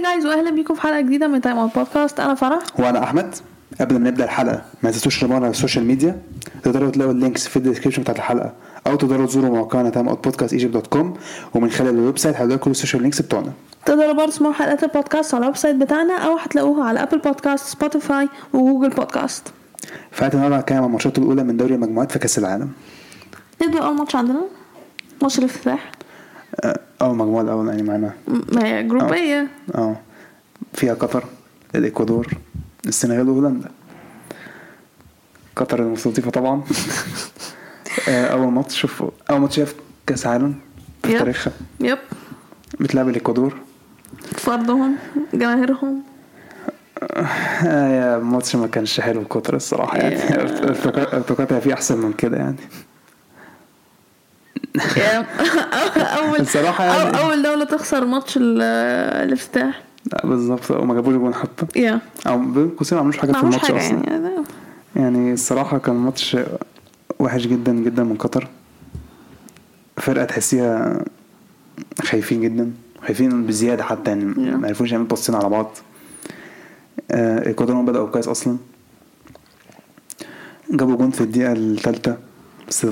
Hi guys واهلا بيكم في حلقة جديدة من Time Out Podcast أنا فرح. وأنا أحمد. قبل ما نبدأ الحلقة ما تنسوش تتابعونا على ال social media تقدروا تلاقوا ال links في ال description بتاعت الحلقة. أو تقدروا تزوروا موقعنا Time Out Podcast Egypt dot com ومن خلال ال website هتلاقوا كل ال social links بتوعنا. تقدروا برضه تسمعوا حلقات البودكاست على ال website بتاعنا أو هتلاقوها على Apple Podcast Spotify و Google Podcast فإحنا النهارده هنتكلم عن الماتشات الأولى من دوري المجموعات في كأس العالم. نبدأ أول ماتش عندنا. ماتش الافتتاح. اول مجموعة الأول يعني معانا ما هي جروبية. آه فيها قطر الإكوادور السنغال وهولندا. قطر المستضيفه طبعا. آه، أول ماتش شوف أول ماتش في كأس عالم في. تاريخها يب. بتلعب الإكوادور. فرضهم جماهيرهم. آه يا الماتش ما كانش حلو قطر الصراحة يعني. توقعتها فيه أحسن من كده يعني. يعني اول الصراحة يعني- أول دولة تخسر ماتش ال- الافتتاح. لا بالظبط. وما جابوش جون حتى. يا. أو بين قوسين ما عملوش حاجة في الماتش أصلا. يعني يعني الصراحة كان ماتش وحش جدا جدا من قطر. فرقة تحسيها خايفين جدا. خايفين بزيادة حتى يعني. ما عرفوش يعملوا باصين على بعض. آه، الاكوادور هم بدأوا كويس أصلا. جابوا جون في الدقيقة الثالثة. بس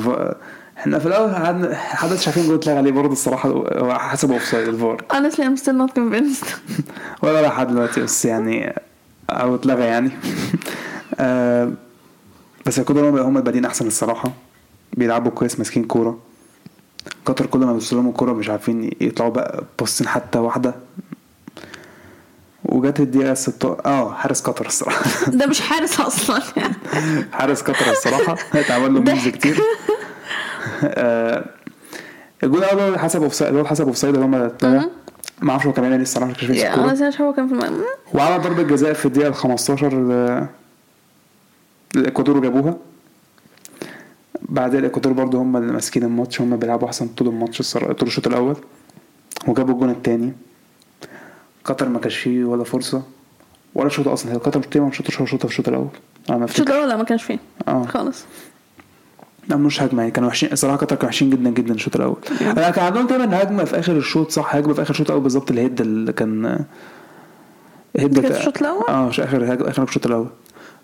إحنا في الأول قعدنا دلوقتي شايفين جون اتلغى عليه برضه الصراحة هو حسب offside ال VAR. Honestly I'm still not convinced. ولا لحد دلوقتي بس يعني أو اتلغى يعني. آه، بس الكوره هم هم البادئين أحسن الصراحة. بيلعبوا كويس ماسكين كورة. قطر كل ما بيوصلوا لهم الكورة مش عارفين يطلعوا بقى باصين حتى واحدة. وجت الدقيقة 16 آه حارس قطر الصراحة. ده مش حارس أصلا. يعني حارس قطر الصراحة. اتعمل له memes كتير. الجول الأول حسب offside حسب offside اللي هم اتلغى ما أعرفش هو كان مش فاكر يا الكورة. أنا مش هو كان في الم... وعلى ضربة جزاء في الدقيقة ال 15 ل- الإكوادور جابوها. بعدها الإكوادور برضو هم اللي ماسكين الماتش هم بيلعبوا أحسن طول الماتش طول الشوط الأول. وجابوا الجون التاني. قطر ما كانش فيه ولا فرصة ولا شوط أصلا. هي قطر تقريبا ما شوطش ولا شوطة في الشوط الأول أنا ما الشوط الأول لا ما كانش فيه. آه. خالص. ما عملوش هجمة يعني كانوا وحشين الصراحة قطر كانوا وحشين جدا جدا الشوط الأول أنا كان عندهم دايما هجمة في آخر الشوط صح هجمة في آخر الشوط الأول بالظبط الهيد اللي كان هيد كانت في الشوط الأول؟ آه مش آخر هج- آخر الشوط الأول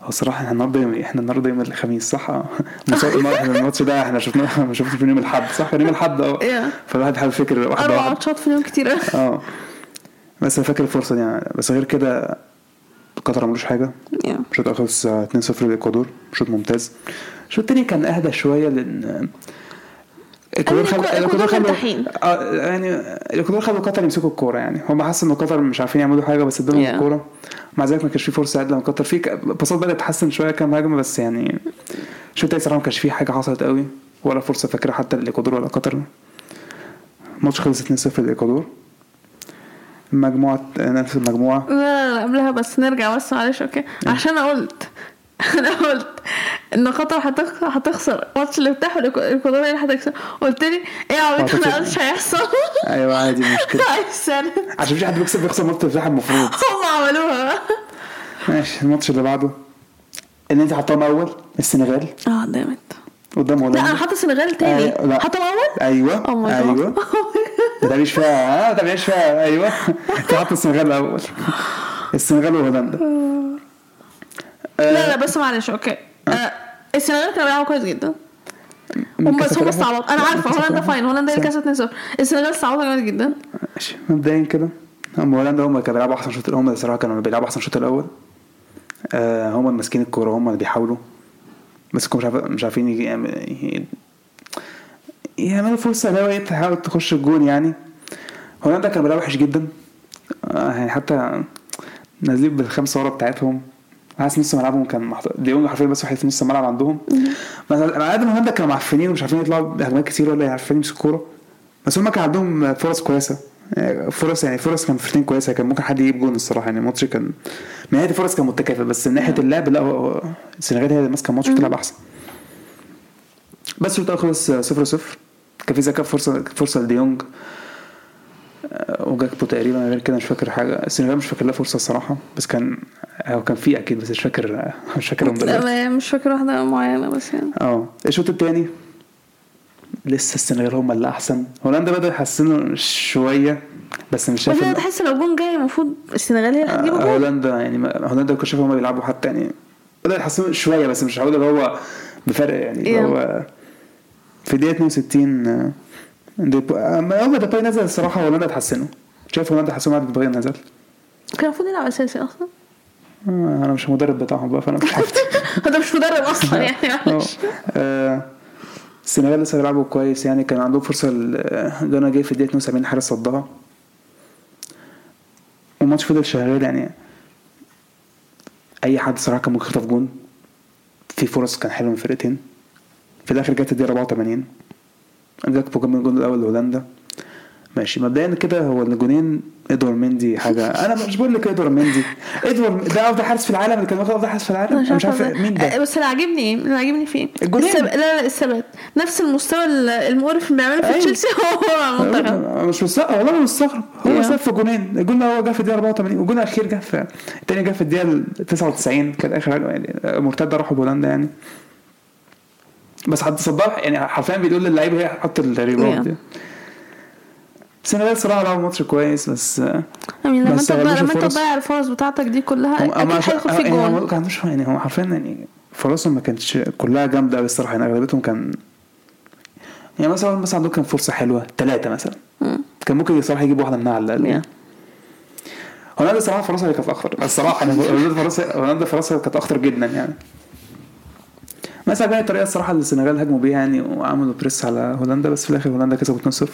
هو الصراحة إحنا النهارده يوم إحنا النهارده يوم الخميس صح؟ آه الماتش ده إحنا شفناه ما شفناش من يوم الأحد صح؟ كان يوم الأحد آه. فالواحد حابب يفكر واحدة أربع ماتشات في اليوم كتير. آه بس أنا فاكر الفرصة دي يعني بس غير كده قطر ملوش حاجة Yeah. الشوط الأول خلص 2-0 للاكوادور شوط ممتاز الشوط التاني كان أهدى شوية لأن الاكوادور خل... الإكوادور مرتاحين. آه يعني الاكوادور خلوا قطر يمسكوا الكورة يعني. هم حسوا إن قطر مش عارفين يعملوا حاجة بس ادالهم Yeah. الكورة. مع ذلك ما كانش في فرصة عدله من قطر. في باصات بدأت تتحسن شوية كام هجمة بس يعني الشوط التاني صراحة ما كانش فيه حاجة حصلت قوي. ولا فرصة فاكرة حتى للاكوادور ولا قطر. الماتش خلص 2-0 للاكوادور مجموعه نفس المجموعه لا لا لا قبلها بس نرجع بس معلش okay. عشان أنا قلت أنا قلت ان قطر هتخ- هتخسر. ماتش الافتتاح والاكوادور هي اللي هتكسب قلت لي إيه يا عبيط. أنا مش هيحصل أيوه عادي مشكله it. عشان في حد بيكسب بيخسر ماتش الفتح المفروض. هم عملوها. ماشي الماتش اللي بعده. اللي أنت حطاهم أول السنغال. آه دامت قدام لا هولندا أنا حاطة السنغال تاني. لا. حاطه أول؟ أيوه Oh. أيوه. ما تعملش فيها ها ما تعملش فيها أيوه. أنت حاطط السنغال الأول السنغال وهولندا. لا لا بس معلش okay. آه، السنغال كانوا بيلعبوا كويس جدا. هم بس هم. استعبطوا. أنا عارفة هولندا. fine هولندا هي. كسبت 2-0 السنغال استعبطوا جامد جدا. ماشي. مبدئيا كده هم هولندا هم كانوا بيلعبوا أحسن شوط هم الصراحة كانوا بيلعبوا أحسن شوط الأول. آه هم اللي ماسكين الكورة هم اللي بيحاولوا. بس مش عارف مش عارفين يعملوا فرصة اللي هو إيه تحاول تخش الجون يعني. هولندا كانوا بيلعبوا وحش جدا. آه يعني حتى نازلين بالخمسة ورا بتاعتهم. حاسس نص ملعبهم كان محطوط ديونج حرفيا بس واحد في نص الملعب عندهم. مثلا أنا قد ما هولندا كانوا معفنين ومش عارفين يطلعوا بهجمات كتير ولا عارفين يمسكوا الكوره بس هم كان عندهم فرص كويسة. يعني فرص يعني فرص كان فرصتين كويسة. كان ممكن حد يجيب جون الصراحة. يعني الماتش كان من ناحية الفرص كان متكافئ. بس من ناحية اللعب لا السنغال هي اللي ماسكة الماتش بتلعب احسن بس الشوط خلص 0 0 كان في ذكاء فرصة فرصة لديونج. آه، وجاكبو تقريبا غير كده مش فاكر حاجة. السنغال مش فاكر لها فرصة الصراحة بس كان هو كان في أكيد بس مش فاكر مش فاكرهم لا دلوقتي. ما- مش فاكره واحدة معينة بس يعني. آه. الشوط الثاني لسه السنغال هم اللي أحسن. هولندا بدأوا يحسنوا شوية بس مش شايف تحس لو جون جاي المفروض السنغال هي اللي هتجيب آه، هولندا يعني هولندا كنت شايفهم هم بيلعبوا حتى يعني بدأوا يتحسنوا شوية بس مش هقول اللي هو بفرق يعني اللي Yeah. هو في دقيقه 62 آه، ديبو- أما ممفيس ديباي نزل الصراحة هولندا اتحسنوا شايف هولندا اتحسنوا بعد ديباي نزل كان المفروض يلعب أساسي أصلا. آه، أنا مش المدرب بتاعهم بقى فأنا مش عارف. هذا مش مدرب أصلا يعني آه. معلش. آه، السنغال لسه بيلعبوا كويس يعني. كان عندهم فرصة آه، جانا جاي في الدقيقة 72 الحارس صدها. والماتش فضل شغال يعني. أي حد صراحة كان ممكن يخطف جون. في فرص كان حلوة من الفرقتين في الآخر جت الدقيقة 84 جاكبو جاب الجون الأول لهولندا. ماشي مبدئيا كده هو الجونين ادوار مندي حاجة. أنا مش بقول لك ادوار مندي. ادوار ده أفضل حارس في العالم؟ اللي كان واخد أفضل حارس في العالم؟ أنا مش عارف مين. ده. بس اللي عاجبني إيه اللي عاجبني فيه. الجولين. السب... لا لا الثبات. نفس المستوى ال- المقرف اللي بيعمله في أيوة. تشيلسي هو المنتخب مش مستغرب والله مش مستغرب. هو Yeah. ساب في جونين. الجون هو جه في الدقيقة 84 والجون الأخير جه في الثاني جه في الدقيقة 99 كان آخر يعني مرتدة راحوا بهولندا يعني. بس حد صدها يعني حرفيا بيقول للعيبه هي حط ال rebound. دي. السنغال صراحة لعبوا ماتش كويس بس يعني لما ما أنت لما أنت. تضيع الفرص بتاعتك دي كلها أكيد هيدخل فيك يعني عندوش يعني هم حرفيا يعني فرصهم ما كانتش كلها جامدة قوي الصراحة يعني أغلبيتهم كان يعني مثلا مثلا عندهم كان فرصة حلوة ثلاثة مثلا. كان ممكن الصراحة يجيب واحدة منها على الأقل Yeah. هولندا الصراحة فرصها اللي كانت أخطر الصراحة يعني هولندا فرصها هولندا فرصها كانت أخطر جدا يعني مثلا بقى الطريقة الصراحة اللي السنغال هاجموا بيها يعني وعملوا بريس على هولندا بس في الآخر هولندا كسبوا 2-0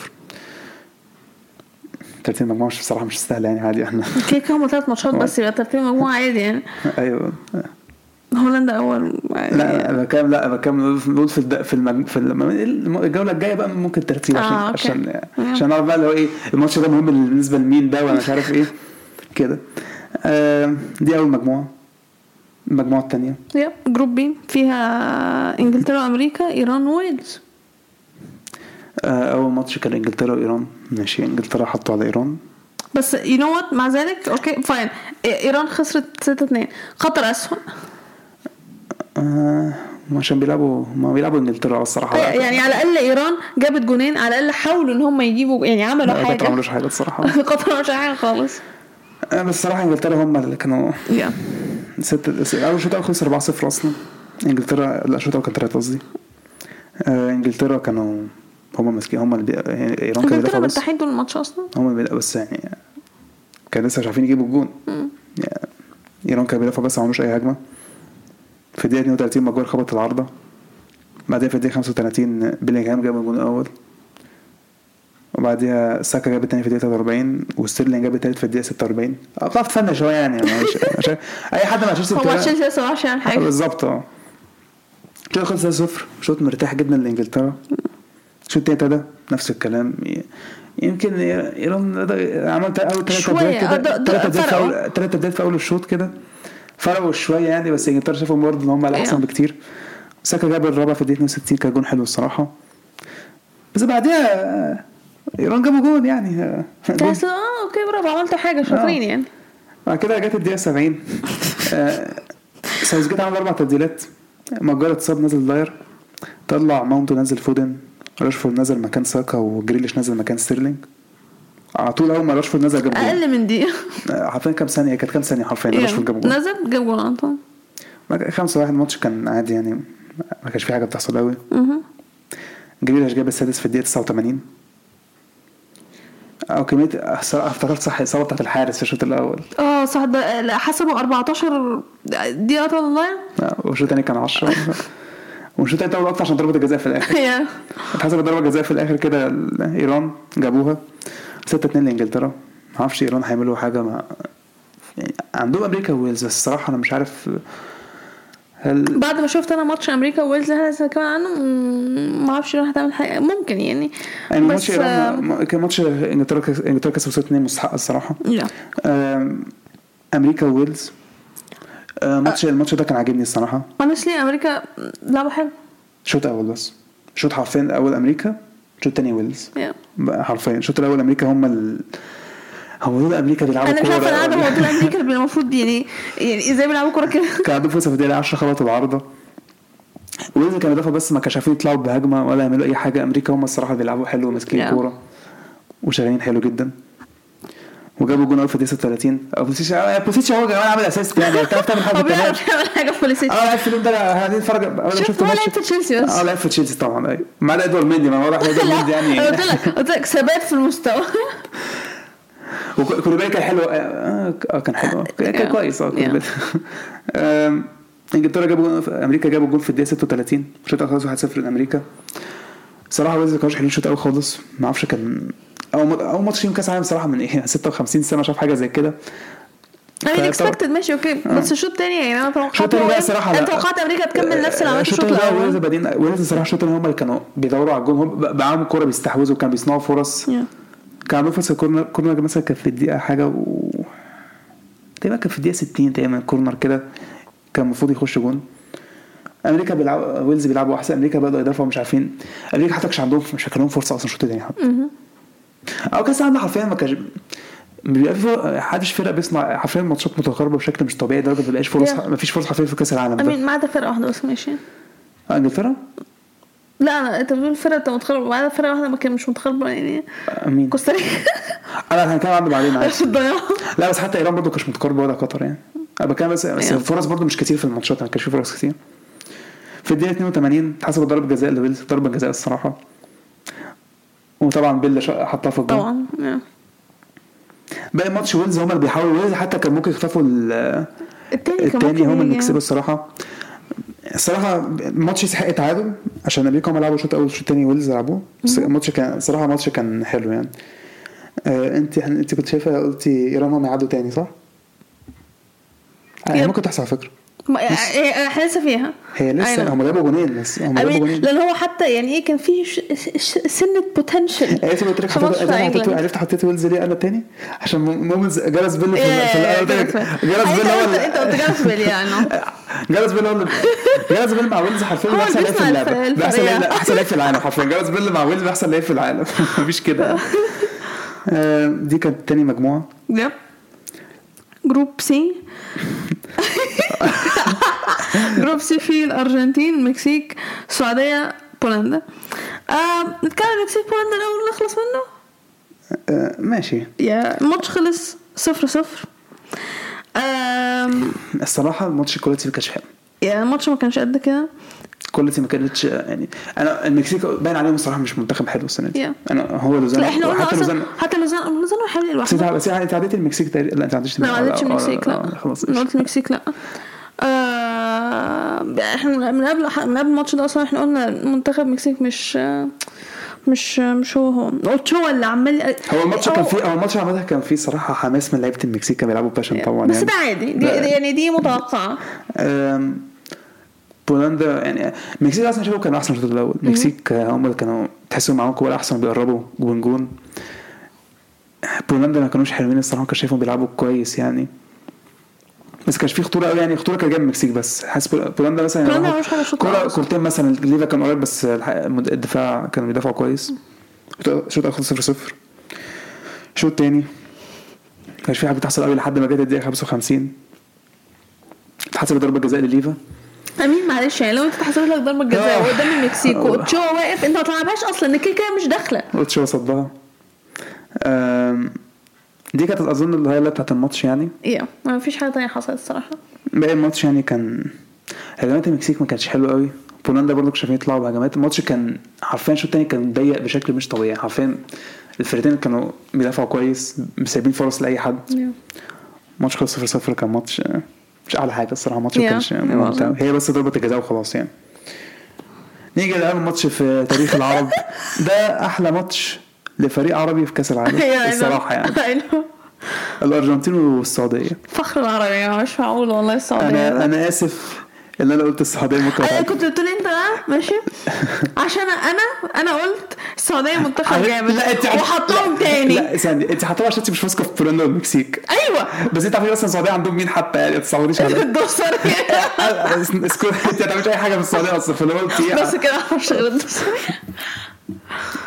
ترتيب المجموعة مش بصراحة مش سهله يعني عادي إحنا كده كده هم ثلاث ماتشات آه. بس يبقى ترتيب المجموعة عادي يعني أيوه هولندا أول لا أنا بكام لا بكام بقول في الد... في المج... في. الجولة الجاية بقى ممكن ترتيب عشان آه، okay. عشان. عشان نعرف بقى اللي هو إيه الماتش ده مهم بالنسبة لمين ده ولا مش عارف إيه كده آه دي أول مجموعة المجموعه الثانية يب group B فيها إنجلترا وأمريكا إيران وويلز. آه أول ماتش كان إنجلترا وإيران. ماشي إنجلترا حطوا على إيران. بس you know what مع ذلك okay fine إيران خسرت 6 2 قطر اسوء آه عشان بيلعبوا ما بيلعبوا إنجلترا الصراحة. يعني على الأقل إيران جابت جونين. على الأقل حاولوا إن هم يجيبوا يعني عملوا لا، قطر ما حاجة. عملوش حاجة الصراحة. قطر مش حاجة خالص. آه بس الصراحة إنجلترا هم اللي كانوا يا ست أول شوط أول خسر 4-0 أصلا. انجلترا لا شوط أول كان 3 قصدي. آه إنجلترا كانوا هم ماسكين هم اللي بي... يعني إيران كانوا بيدافعوا بس. طول الماتش أصلا؟ هم اللي بيدافعوا بس يعني كانوا لسه مش عارفين يجيبوا الجون. يعني إيران كانوا بيدافعوا بس ما عملوش أي هجمة. في الدقيقة 32 ماجوار خبط العارضة. بعدها في الدقيقة 35 بيلينغهام جاب الجون الأول. وبعديها ساكا جاب التاني في الدقيقة 43 وستيرلينج جاب التالت في الدقيقة 46 آه بتعرف تفنش شوية يعني مش عشان أي حد مع تشيلسي هو تشيلسي لسه ما عرفش يعمل حاجة. بالظبط. آه. شوط خلص 0 شوط مرتاح جدا لإنجلترا. الشوط التاني ابتدى نفس الكلام. يمكن ايران عملت أول ثلاث شوية، بدايات آه، كده ده- ده ثلاث بدايات في. اول بدايات في أول الشوط كده. فرقوا شوية يعني بس إنجلترا شافهم برضه إن هم الاحسن أيوة. بكتير. ساكا جاب الرابع في الدقيقة 62 كان جون حلو الصراحة. بس بعديها آه، ايران جابوا جون يعني. آه، تحس آه okay برافو عملتوا حاجة شاطرين يعني. بعد كده جت الدقيقة 70 آه، ساوثجيت عمل أربع تبديلات. ماجواير اتصاب نزل داير طلع ماونت و نزل فودن. راشفورد نزل مكان ساكا وجريليش نزل مكان ستيرلينج. على طول أول ما راشفورد نزل جاب جول. أقل من دقيقه آه، حرفيا كام ثانية؟ كانت كام ثانية حرفيا راشفورد جاب جول. نزل جاب جول على طول. بعد- خمسة واحد الماتش كان عادي يعني. ما كانش في حاجة بتحصل قوي. جريليش جاب السادس في الدقيقة 89 أو كمية الصراحة افتكرت صح الإصابة بتاعت الحارس في الشوط الأول. آه صح ده لا، حسبوا 14 دقيقه آه، والشوط الثاني كان 10 والشوط الثاني طول أكتر عشان ضربة الجزاء في الآخر. يا. اتحسبت ضربة جزاء في الآخر كده إيران جابوها. 6 2 لإنجلترا. معرفش إيران هيعملوا حاجة مع يعني عندهم أمريكا وويلز بس الصراحة أنا مش عارف هل بعد ما شفت أنا ماتش أمريكا وويلز اللي إحنا كمان عنه؟ ما أعرفش راح تعمل حاجة. ممكن يعني. يعني بس آه، كان ماتش إنجلترا كس- إنجلترا كسبوا 6 2 مستحق الصراحة. لا. آم، أمريكا وويلز. آه، ماتش الماتش ده كان عاجبني الصراحة. Honestly أمريكا لعبه حلو. شوط أول بس. شوط حرفيا أول أمريكا شوط تاني ويلز. بقى حرفيا. الشوط الأول أمريكا هم ال... هو دول أمريكا بيلعبوا أنا مش عارفه أنا ولا- هو دول أمريكا المفروض يعني يعني إزاي بيلعبوا كورة كده؟ كان عندهم فرصة في الدقيقة 10 خبطوا العارضه ويلز كانوا بيدافعوا بس ما كانش عارفين يطلعوا بهجمة ولا يعملوا أي حاجة. أمريكا هم الصراحة بيلعبوا حلو وماسكين. الكوره وشغالين حلو جدا. وجابوا جون اول في الدقيقة 36 أو بوليسيتش آه، بوليسيتش هو كمان عامل assist يعني. بتعرف تعمل حاجة هو بيعرف يعمل حاجة في بوليسيتش آه لعب في اليوم ده قاعدين نتفرج. اول ما شفت هو لعب في تشيلسي بس. آه لعب في تشيلسي طبعا. أيوه ما عدا إدوارد مندي ما واضح ان إدوارد مندي يعني. قلت لك قلت لك ثبات في المستوى. وكولوبالي كان حلو. آه آه، كان حلو. كان. كويس. آه إنجلترا جابوا في أمريكا جابوا جون في الدقيقة 36 الشوط الأول خلص 1-0 لأمريكا. صراحة ويلز ما كانوش حلوين الشوط الأول خالص. ما أعرفش كان أول أول ماتش فيهم كأس عالم صراحة من إيه 56 سنة شاف حاجة زي كده. أنا expected ماشي أوكي. بس الشوط الثاني يعني أنا توقعت إيه؟ أنا. توقعت أمريكا تكمل نفس اللي عملته الشوط ويلز الأول. بعدين ويلز الصراحه الشوط الثاني هم اللي كانوا بيدوروا على الجون. هم بقى معاهم الكوره بيستحوذوا وكانوا بيصنعوا فرص. Yeah. كان عندهم فرصه corner corner مثلا كان في الدقيقة حاجة و تقريبا كان في الدقيقة 60 تقريبا corner كده كان المفروض يخش جون. أمريكا بيلعبوا ويلز بيلعبوا أحسن أمريكا بدأوا يدافعوا مش عارفين. أمريكا حتى كانش عندهم مش كان لهم فرصة أصلا الشوط الثاني حتى أو كأس العالم حرفيا ما كانش بيبقى في فرق- محدش فرقه بيصنع حرفيا ماتشات متقاربة بشكل مش طبيعي لدرجة ما بيبقاش فرص Yeah. ما فيش فرص حرفيا في كأس العالم ده. أمين ما عدا فرقة واحدة بس ماشي. آه، إنجلترا؟ لا أنا أنت بتقول فرقة أنت متخربه ما عدا فرقة واحدة ما كان مش متخربه يعني أمين. كوستاريكا. أنا هنتكلم عنه بعدين عادي. لا بس حتى إيران برضه كانش متقاربه ولا قطر يعني. أنا بتكلم بس بس أيوة. الفرص برضه مش كتير في الماتشات ما كانش في فرص كتير. في الدقيقة 82 اتحسبت ضربة جزاء لويلز ضربة جزاء الصراحة. وطبعا بيل حطها في الجون. طبعا. باقي ماتش ويلز هم اللي بيحاولوا ويلز حتى كان ممكن يخطفوا ال- التاني التاني هم اللي يجي. يكسبوا الصراحة. الصراحه الماتش يستحق تعادل عشان أمريكا هم لعبوا الشوط الأول والشوط الثاني ويلز لعبوه بس الماتش كان الصراحه الماتش كان حلو يعني آه انت انت كنت شايفة قلتي إيران هم يعدوا تاني صح؟ آه، yep. ممكن تحصل على فكرة إحنا لسه فيها. هي لسه. هم جابوا جونين بس هم جابوا جونين لأن هو حتى يعني إيه كان في سنة potential عرفت قلت لك عرفت حطيت ويلز ليه أنا تاني؟ عشان moments جاريث بيل في ال- في الأول جاريث بيل هو أنت قلت جاريث بيل يعني. جاريث بيل هو جاريث بيل مع ويلز حرفيا احسن اللي لعيب في اللعبة. احسن لعيب الفريق. احسن لعيب في العالم حرفيا. جاريث بيل مع ويلز احسن لعيب في العالم. مفيش كده. آه، دي كانت تاني مجموعة. yep Group C Group C فيه الارجنتين المكسيك السعوديه بولندا آه نتكلم المكسيك بولندا الأول نخلص منه؟ آه، ماشي. yeah الماتش خلص صفر صفر. الصراحة الماتش ال quality ما كانش حلو. yeah الماتش ما كانش قد كده. ال quality ما كانتش يعني أنا المكسيك باين عليهم الصراحة مش منتخب حلو السنة دي. Yeah. أنا هو لوزانو حتى لوزانو حتى لوزانو لوزانو حلو لوحده. بس أنت عديت المكسيك تقريبا؟ لا أنت عديتش لا ما عدتش آه، المكسيك آه، لا خلاص قلت المكسيك لا. إحنا من قبل من قبل الماتش ده أصلا إحنا قلنا منتخب المكسيك مش مش مش هو هو. اوتشوا اللي عمال هو الماتش كان فيه هو الماتش عامة كان فيه صراحة حماس من لعيبة المكسيك كانوا بيلعبوا passion طبعا بس يعني. ده عادي. دي يعني دي متوقعة. بولندا يعني المكسيك أصلا شافوا كانوا أحسن الشوط الأول. المكسيك هم اللي كانوا تحسوا معاهم كوره أحسن بيقربوا جون جون. بولندا ما كانوش حلوين الصراحة كان شايفهم بيلعبوا كويس يعني. بس كانش في خطورة قوي يعني خطورة كانت جاية من المكسيك بس. حاسس بول- بولندا مثلا بولندا يعني حاجة شوط كورة. كورتين مثلا ليفا كان قريب بس الدفاع كانوا بيدافعوا كويس. الأول خلص 0 0 الشوط الثاني كانش في حاجة بتحصل قوي لحد ما جت الدقيقة 55 اتحسبت ضربة جزاء لليفا. I mean معلش يعني لو أنت تحسب لك ضربة جزاء آه. وقدام المكسيك آه. واوتشوا واقف أنت ما تلعبهاش أصلا كده كده مش داخلة. اوتشوا صدها. دي كانت أظن ال highlight بتاعت الماتش يعني. yeah ما فيش حاجة تانية حصلت الصراحة. باقي الماتش يعني كان هجمات المكسيك ما كانتش حلوة قوي بولندا برضه كانوا شايفين يطلعوا بهجمات الماتش كان حرفيا الشوط الثاني كان ضيق بشكل مش طبيعي. حرفيا الفرقتين كانوا بيدافعوا كويس سايبين فرص لأي حد. ماتش خلص 0 0 كان ماتش مش أعلى حاجة الصراحة. الماتش ما. كانش. ممتع. هي بس ضربة الجزاء وخلاص يعني. نيجي لأول ماتش في تاريخ العرب. ده أحلى ماتش لفريق عربي في كأس العالم يا الصراحة يعني. أيوة. الأرجنتين والسعودية. فخر العربي يعني مش معقول والله السعودية. أنا أنا آسف إن أنا قلت السعودية ممكن أنا. كنت لي أنت بقى ماشي. عشان أنا أنا قلت السعودية منتخب جامد. لا أنت وحطهم تاني. لا ثانية. أنت حطهم عشان أنت مش واثقة في بولندا والمكسيك أيوه. بس أنت عارفين أصلا السعودية عندهم مين حتى يعني؟ ما تصوريش على الدوسرية اسكت أنت ما تعملش أي حاجة في السعودية أصلا فلو قلت بس كده معرفش غير الدوسري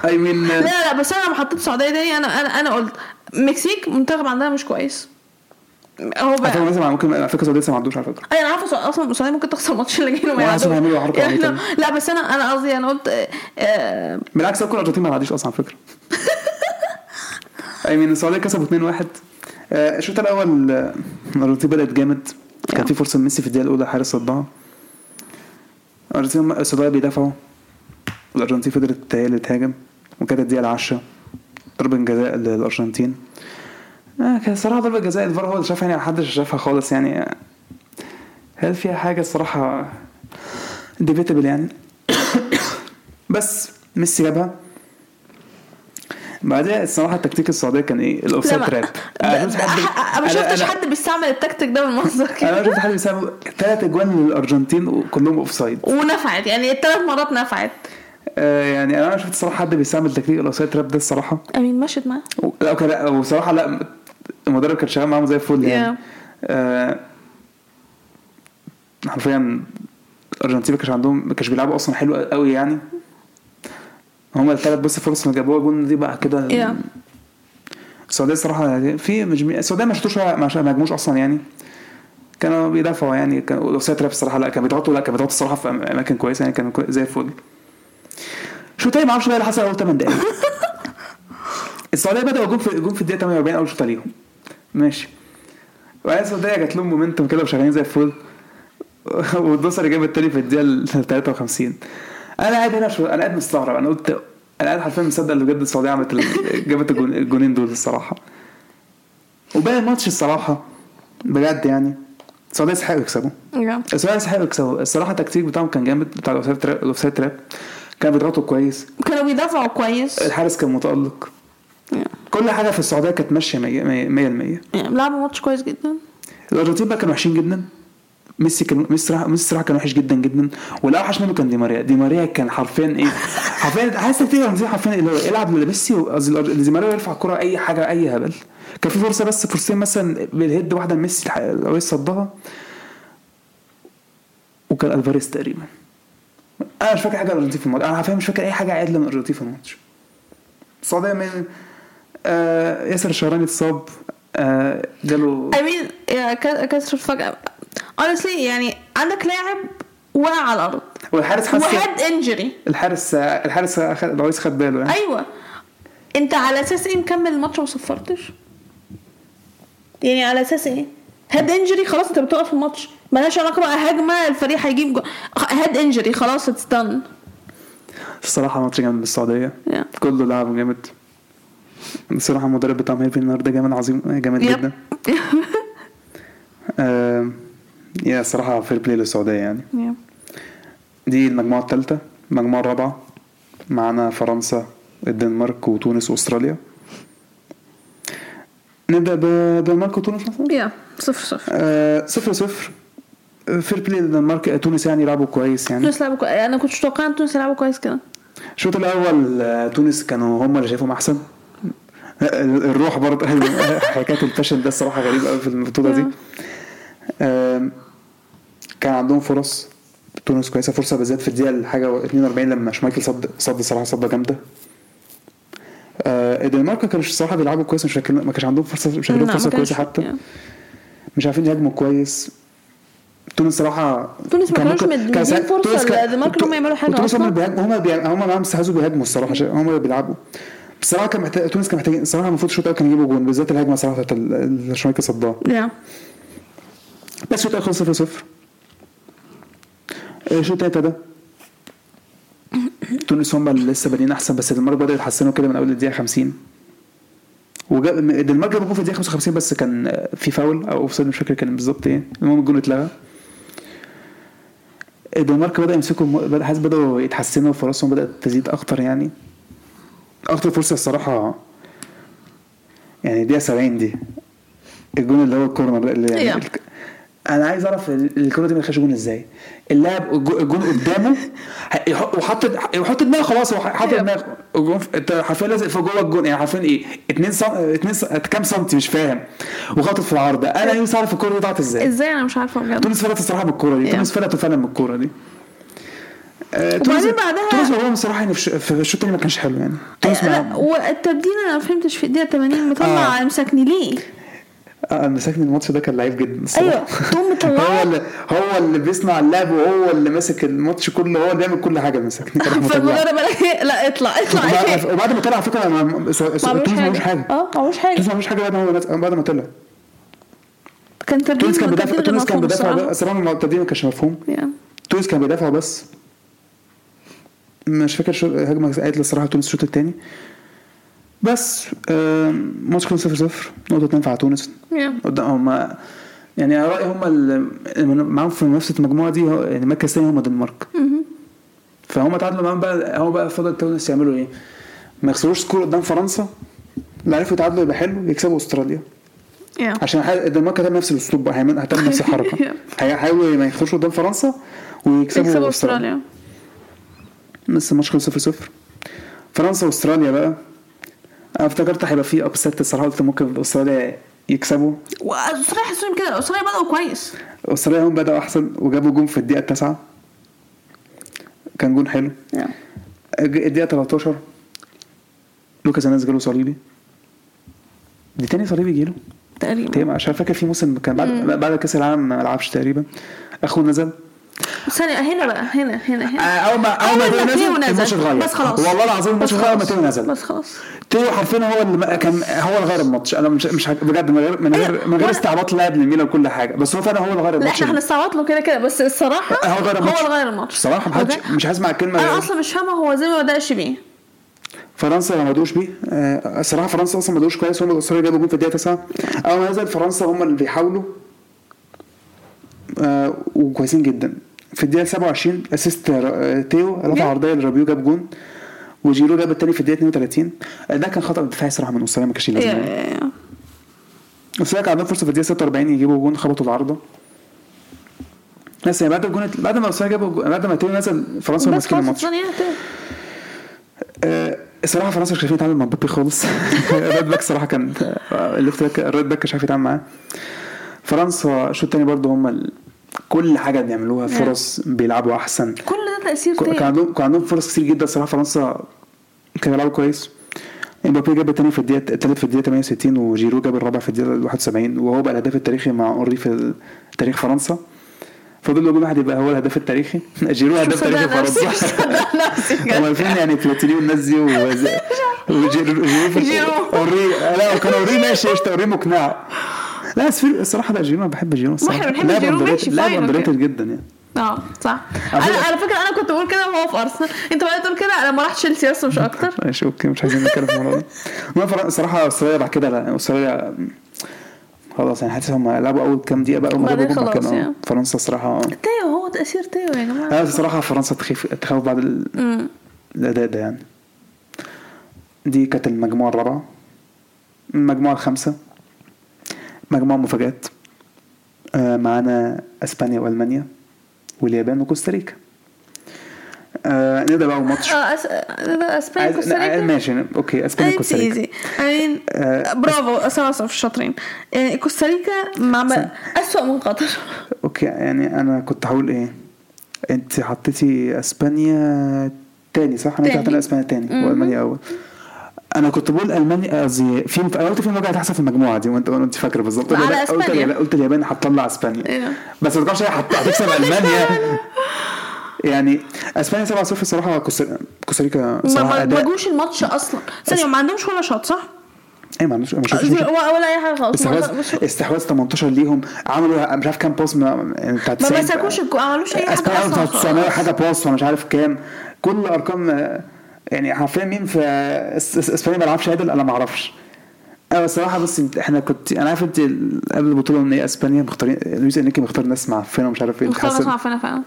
I mean لا لا بس أنا لما حطيت السعودية تاني أنا أنا أنا قلت المكسيك منتخب عندها مش كويس. هو بقى فكره ممكن على فكره السعودية لسه ما عندوش على فكرة. أيوه أنا عارفة أصلا السعودية ممكن تخسر الماتش اللي جاي وما يعدوش. لا بس أنا أنا قصدي أنا قلت آه، آه، بالعكس ممكن الارجنتين ما تعديش أصلا على فكرة. I mean السعودية كسبوا 2-1 آه، الشوط الأول آه، الارجنتين بدأت جامد. كان. في فرصة ميسي في الدقيقة الأولى الحارس صدها. الارجنتين السعوديه بيدافعوا. والارجنتين فضلت هي اللي تهاجم وكانت الدقيقه العاشرة. ضربة جزاء للأرجنتين. آه كان صراحة ضربة جزاء الفار هو اللي شافها يعني محدش شافها خالص يعني. هل فيها حاجة؟ الصراحة debatable يعني. بس ميسي جابها. بعدها الصراحة التكتيك السعودية كان إيه؟ ال offside لا، trap. ما- شفت حد- ما شفتش حد بيستعمل التكتيك ده بالمنظر أنا كده شفت حد بيساوي ثلاث أجوان للأرجنتين وكلهم offside ونفعت يعني الثلاث مرات نفعت. آه يعني أنا شفت صراحة حد بيستعمل تكتيك ال offside trap ده الصراحة. I mean مشت معاه. لا okay لا وصراحة لا المدرب كان شغال معاهم زي الفل يعني. Yeah. آه حرفيا الارجنتين ما كانش عندهم ما كانش بيلعبوا أصلا حلو قوي يعني. هما الثلاث بس فرص اللي جابوها جون دي بقى كده. Yeah. السعودية الصراحه في مجمي... السعودية ما شفتوش ما ما هاجموش أصلا يعني. كانوا بيدافعوا يعني كانوا ال offside trap الصراحه لا كانوا بيضغطوا لا كانوا بيضغطوا الصراحه في أماكن كويسة يعني كانوا زي الفل. شوط تاني ما أعرفش بقى اللي حصل اول 8 دقايق السعوديه بدأوا جون في جون في الدقيقة 48 أول شوط ليهم. ماشي. وبعدين السعوديه جات لهم momentum كده وشغالين زي الفل. والدوسري جاب التاني في الدقيقة ال 53 أنا قاعد هنا شو أنا قاعد مستغرب. أنا قلت أنا قاعد حرفيا مصدق اللي بجد السعودية عملت جابت الجون- الجونين دول الصراحة. وباقي الماتش الصراحة بجد يعني السعودية يستحقوا يكسبوا. Yeah. السعودية يستحقوا يكسبوا. الصراحة التكتيك بتاعهم كان جامد بتاع الأوفسايد تراب الأوفسايد تراب. كانوا بيضغطوا كويس. كانوا بيدافعوا كويس. الحارس كان متألق. Yeah. كل حاجة في السعودية كانت ماشية 100% يعني لعبوا ماتش كويس جدا. الأرجنتين بقى كانوا وحشين جدا. ميسي كان ميسي صراحة ميسي صراحة كان وحش جدا جدا. واللي أوحش منه كان دي ماريا. دي ماريا كان حرفيا إيه؟ حرفيا عايز الارجنتين حرفيا يلعب الأرج- دي ماريا يرفع الكرة أي حاجة أي هبل. كان في فرصة بس فرصتين مثلا بال head واحدة لميسي الح- لو صدها وكان ألفاريز تقريبا. أنا مش فاكر حاجة الارجنتين في الماتش. أنا حرفيا مش فاكر أي حاجة عادله من الارجنتين في الماتش. السعوديه من آه ياسر الشهراني اتصاب آه جاله امين يا ك- كسر فجأة. Honestly يعني عندك لاعب وقع على الأرض. والحارس حس و head injury الحارس الحارس أخد- الرئيس خد باله يعني. أيوه. أنت على أساس إيه مكمل الماتش وما صفرتش؟ يعني على أساس إيه؟ head injury خلاص انت بتوقف الماتش. ملهاش علاقة بقى هجمة الفريق هيجيب جو... head injury خلاص it's done الصراحة ماتش جامد بالسعوديه كله لعب جامد. الصراحة المدرب بتاعهم هيرفي النهارده جامد عظيم جامد جدا. آه yeah الصراحه fair play للسعودية يعني. دي المجموعة الثالثه المجموعه الرابعة. معانا فرنسا الدنمارك وتونس واستراليا نبدأ بالدنمارك وتونس مثلا؟ yeah صفر صفر. آه صفر صفر. fair play للدنمارك تونس يعني لعبوا كويس يعني. تونس لعبوا كويس أنا كنتش متوقع إن تونس يلعبوا كويس كده. الشوط الأول آه، تونس كانوا هم اللي شايفهم أحسن. آه، الروح برضه حكاية الفشل ده الصراحة غريب قوي في البطولة دي. كان عندهم فرص. تونس كويسة فرصة بالذات في الدقيقة الحاجة 42 لما شمايكل صد صد صراحة صده جامدة. الدنمارك ما كانوش الصراحه بيلعبوا كويس مش فاكر ما كانش عندهم فرصه مش عندهم فرصة كويسة حتى. مش عارفين يهاجموا كويس. تونس صراحة تونس ما كان كانوش مديين للدنمارك إن هم يعملوا حاجة تونس هم بيهاجموا هم بيهاجموا- هم معاهم استحواذوا بيهاجموا الصراحة هم اللي بيلعبوا. بصراحة كان محتاج تونس كان محتاج الصراحه المفروض الشوط الأول كان يجيبوا جون بالذات الهجمة صراحة بتاعت ال- اللي شمايكل صدها yeah بس الشوط الأول خلص 0 0 الشوط التالت ده تونس هم اللي لسه بادئين أحسن بس الدنمارك بدأوا يتحسنوا كده من أول الدقيقة 50 وجاب الدنمارك جابوا جول في الدقيقة 55 بس كان في فاول أو offside مش فاكر كان بالظبط إيه. المهم الجون اتلغى. الدنمارك بدأ يمسكوا بدأ حاسس بدأوا يتحسنوا وفرصهم بدأت تزيد أكتر يعني. أكتر فرصة الصراحة يعني دقيقة 70 دي. الجون اللي هو ال corner اللي يعني Yeah. أنا عايز أعرف ال- الكورة دي ما دخلش جون إزاي؟ اللاعب الجو- الجون قدامه وحط يحط دماغه خلاص هو حاطط Yeah. دماغه. الجون حرفيا لازق في جوه الجون يعني حرفيا إيه 2 سم 2 سم كام سنتي مش فاهم. وخابط في العارضة. أنا نفسي اعرف الكوره دي ضاعت إزاي. إزاي؟ أنا مش عارفة بجد. تونس فلتت الصراحة من الكوره دي. Yeah. تونس فلتوا فعلا من الكوره دي. آه، وبعدين تونس- بعدها- تونس والله الصراحة يعني في الش- في الشوط الثاني ما كانش حلو يعني. تونس لا والتبديل أنا ما فهمتش في الدقيقة 80 مطلع آه. مساكني ليه آه، مساكني الماتش ده كان لعيب جدا الصراحة. أيوه تقوم هو مطلعه. اللي هو اللي بيصنع اللعب وهو اللي ماسك الماتش كله هو اللي بيعمل كل حاجة مطلع. فالمدرب قال لا اطلع اطلع. وبعد- إيه وبعد ما طلع على فكرة ما عملوش حاجة. آه ما عملوش حاجة. ما عملوش حاجة بعد ما هو بعد ما طلع. كان تبديل تونس كان بيدافع تونس كان بيدافع. الصراحه التبديل ما كانش مفهوم. تونس كان بيدافع بس. مش فاكر شو هجمة قالت الصراحة تونس الشوط الثاني بس ماتش كان 0 0 نقطة تنفع تونس. قدام هم يعني رايي هم اللي معاهم في نفس المجموعة دي يعني المركز الثاني هم الدنمارك فهم تعادلوا معاهم بقى هو بقى فضل تونس يعملوا إيه؟ ما يخسروش score قدام فرنسا. اللي عرفوا يتعادلوا يبقى حلو يكسبوا أستراليا. Yeah. عشان الدنمارك هتعمل نفس الأسلوب بقى هتعمل نفس الحركة. هيحاولوا ما يخسروش قدام فرنسا ويكسبوا يكسبوا أستراليا. أستراليا. بس الماتش خلص 0 0 فرنسا وأستراليا بقى. أنا افتكرت هيبقى في upset الصراحة قلت ممكن أستراليا يكسبوا. وأستراليا حسيتهم كده أستراليا بدأوا كويس. أستراليا هم بدأوا أحسن وجابوا جون في الدقيقة التاسعة. كان جون حلو. Yeah. الدقيقة 13 لوكاس هرنانديز جاله صليبي. دي تاني صليبي جيله؟ تقريبا. تقريبا عشان فاكر في موسم كان بعد بعد كأس العالم ما لعبش تقريبا. اخوه نزل. ثانية هنا بقى هنا هنا هنا. أول ما أول ما تيو نزل الماتش اتغير بس خلاص. والله العظيم الماتش بس اتغير خلاص. تيو نزل. بس خلاص. تيو حرفيا هو اللي كان هو اللي غير الماتش. أنا مش مش بجد من غير من غير من غير استعباط لاعب للميلان وكل حاجة. بس هو فعلا هو اللي غير لا الماتش إحنا هنستعبط له كده كده. بس الصراحة هو غير الماتش. هو اللي غير الماتش. الصراحه محدش؟ مش هسمع الكلمة أنا أصلا مش فاهمة هو إزاي ما بدأش بيه. فرنسا ما بدوش بيه. آه، الصراحه فرنسا أصلا ما بدوش كويس. هم استراليا جابوا جون في الدقيقة 9 أول ما نزل فرنسا هم اللي بيحاولوا. آه، وكويسين جدا. في الدقيقة 27 assist آه، تيو رفع جاب. عرضية لرابيو جاب جون. وجيرو جاب الثاني في الدقيقة 32 آه، ده كان خطأ دفاعي صراحة من استراليا ما كانش لازم. يعني. استراليا كان عندهم فرصة في الدقيقة 46 يجيبوا جون خبطوا العارضه بس يعني بعد الجون بعد ما جابوا جون- بعد ما تيو نزل فرنسا ماسكين الماتش. آه، الصراحه فرنسا مش عارفين يتعاملوا مع مبابي خالص. ال right back الصراحه كان ال left back ال right back مش عارف يتعامل معاه. فرنسا الشوط الثاني برضه هم. كل حاجة بيعملوها فرص بيلعبوا أحسن. كل ده تأثير ك- كان تاني عندهم كان عندهم فرص كتير جدا الصراحه فرنسا كانوا بيلعبوا كويس. إمبابي جاب الثاني في الدقيقه الثالث في الدقيقة 68 وجيرو جاب الرابع في الدقيقة 71 وهو بقى الهداف التاريخي مع هنري في تاريخ فرنسا. فضل جون واحد يبقى هو الهداف التاريخي. جيرو هداف تاريخي فرنسا. هم بجد. عارفين يعني بلاتيني والناس دي وجيرو. هنري لا كان هنري ماشي قشطة هنري مقنع. لا بس في الصراحة لا جيرو أنا بحب جيرو الصراحة. إحنا بنحب لاعب جيرو، ماشي، لاعب okay. جدا يعني. آه صح. أنا على فكرة أنا كنت بقول كده وهو في أرسنال. أنت بقى تقول كده أما راح تشيلسي بس مش أكتر. ماشي okay مش عايزين نتكلم في الموضوع ده. الصراحة أستراليا بعد كده لا أستراليا خلاص يعني حاسس هم لعبوا أول كام دقيقة بقى وما جابوا خلاص كده. آه. يعني. فرنسا الصراحه ثيو هو تأثير ثيو يا جماعة. أنا الصراحة فرنسا تخيف تخاف بعد ال- الاداء ده يعني. دي كانت المجموعة الرابعة. المجموعة الخامسة. مجموعة مفاجآت. آه، معانا إسبانيا وألمانيا واليابان وكوستاريكا آه نبدأ بقى ماتش آه أس... إسبانيا كوستاريكا ماشي. أوكي إسبانيا كوستاريكا easy آه، برافو. أساسا في الشاطرين. آه، كوستاريكا مع أسوأ من قطر. okay يعني أنا كنت هقول إيه؟ أنت حطيتي إسبانيا تاني صح؟ أنا. حطينا إسبانيا تاني وألمانيا أول. أنا كنت بقول ألمانيا قصدي في أنا قلت في مواجهة هتحصل في المجموعة دي وانت وأنت فاكرة بالظبط. قلت على اليابان- قلت. اليابان قلت اليابان هتطلع إسبانيا. إيه. بس ما هي هت- هتكسب ألمانيا. يعني إسبانيا 7-0 الصراحه كوستا- كوستاريكا ما جوش الماتش أصلا. ثانية ما عندهمش ولا شوط صح؟ إيه ما شفتش ولا أي حاجة خالص. استحواذ استحواذ 18 ليهم. عملوا مش عارف كام باص ما- يعني بتاع ما 90 مسكوش ما عملوش أي حاجة أسبانيا أصلا. بتاع 900 خالص. حاجة باص ومش عارف كام. كل أرقام يعني حرفيا مين في اسبانيا ما لعبش عدل؟ أنا ما أعرفش. أنا الصراحة بس إحنا كنت أنا عارف انت قبل البطولة إن هي إسبانيا مختارين لويس إنريكي مختار ناس معفنة ومش عارف إيه مختار بتحسن. اسمع فينا فعلا.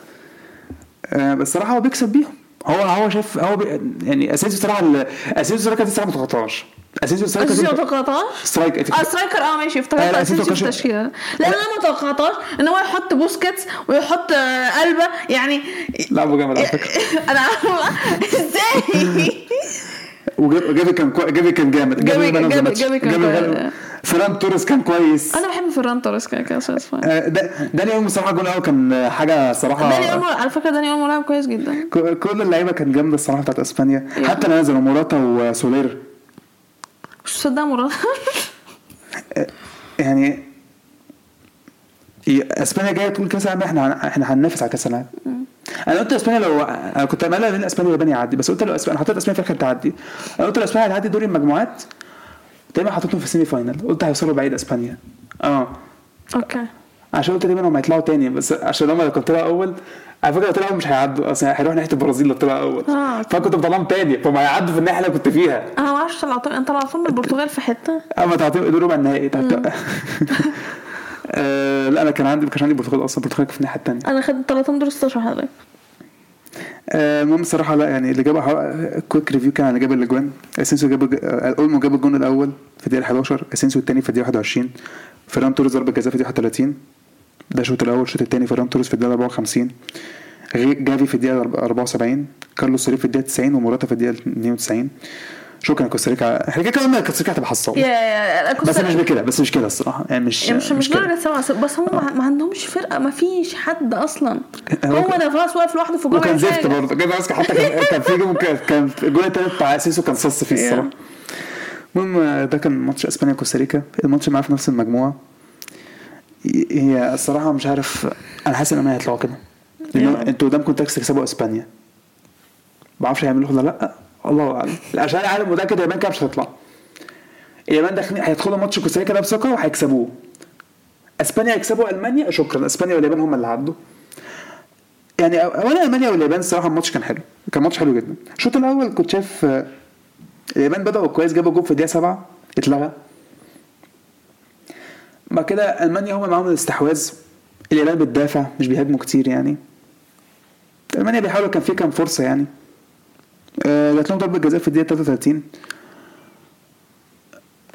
آه، بس الصراحة هو بيكسب بيهم. هو هو شايف هو بي يعني أسينسيو الصراحه ال- أسينسيو الصراحه كانت ما تغطاش. أسينسيو الصراحه أسينسيو ما توقعتهاش strike آه striker آه ماشي افتكرت أسينسيو في التشكيله لا أنا ما توقعتهاش إن هو يحط بوسكيتس ويحط آه، قلبه يعني لعبوا جامد على فكرة. أنا إزاي؟ وجافي جافي كان كوي... جافي كان جامد. جافي- the جافي- كان كويس. فيران توريس كان كويس. أنا بحب فيران توريس كده it's fine. آه، دا- داني أولمو صراحة الجول الأول كان حاجة صراحة داني أولمو على فكرة داني أولمو لاعب كويس جدا. كل اللعيبة كانت جامدة الصراحة بتاعت إسبانيا. حتى اللي نزلوا موراتا وسولير. مش مصدق مراد يعني ي- إسبانيا جاية تقول كأس العالم إحنا إحنا هننافس على كأس العالم. أنا قلت اسبانيا لو أنا كنت امالها بين أسبانيا واليابان يعدي بس قلت لو اسبانيا أنا حطيت أسبانيا في الآخر تعدي. أنا قلت لو أسبانيا هتعدي دوري المجموعات دايما حطيتهم في ال semi final قلت هيوصلوا بعيد أسبانيا. آه. okay. عشان قلت تقريبا هم هيطلعوا تاني بس عشان هم لو كانوا طلعوا اول على فكرة لو طلعوا مش هيعدوا أصلا هيروحوا ناحية البرازيل لو طلعوا أول. آه. فكنت مطلعهم تاني فهم هيعدوا في الناحية اللي كنت فيها. أنا ما أعرفش طلعتهم أنت طلعتهم من البرتغال في حتة؟ أما تعطيهم دول ربع النهائي آه لا أنا كان عندي ما كانش عندي البرتغال أصلا كانت في الناحية الثانية أنا خدت طلعتهم دور 16 حضرتك المهم الصراحة لا يعني اللي جاب quick review كان على جاب الأجوان. أسينسيو جاب آه، اولمو جاب الجون الأول في الدقيقة 11 أسينسيو الثاني في الدقيقة 21 فيران توريس ضربة جزاء في الدقيقة 31 ده الشوط الأول الشوط الثاني فيران توريس في الدقيقة 54 غي- جافي في الدقيقة 74 كارلوس سولير في الدقيقة 90 وموراتا في الدقيقة 92 شكرا كوستاريكا؟ إحنا كده كده كوستاريكا هتبقى حصاله yeah بس مش بكده بس مش كده الصراحة. يعني مش يعني مش مش كده. درجة سبعة بس هم ما- ما عندهمش فرقة ما فيش حد أصلا. هو كان- نافاس واقف لوحده في جول وكان زفت. برضه. كده ماسك حتى كان كان في جون كان كان الجول التالت بتاع أسينسيو كان صص فيه الصراحة. المهم ده كان ماتش إسبانيا كوستاريكا. الماتش معاه في نفس المجموعة. هي الصراحة مش عارف أنا حاسس إن المانيا هيطلعوا كده. أنتوا قدامكم تاكس تكسبوا إسبانيا. ما أعرفش هيعملوا ولا لأ. الله أعلم. أنا عارف متأكد اليابان كده مش هتطلع اليابان داخلين هيدخلوا ماتش كوستاريكا ده بثقة وهيكسبوه. إسبانيا هيكسبوا ألمانيا؟ شكرا. إسبانيا واليابان هم اللي عدوا يعني اولا ألمانيا واليابان الصراحه الماتش كان حلو. كان ماتش حلو جدا. الشوط الأول كنت شايف آه، اليابان بدأوا كويس جابوا جول في الدقيقة 7 اتلغى. بعد كده ألمانيا هم معاهم الاستحواذ. اليابان بتدافع مش بيهاجموا كتير يعني. ألمانيا بيحاولوا كان في كام فرصة يعني. جات لهم ضربة جزاء في الدقيقة 33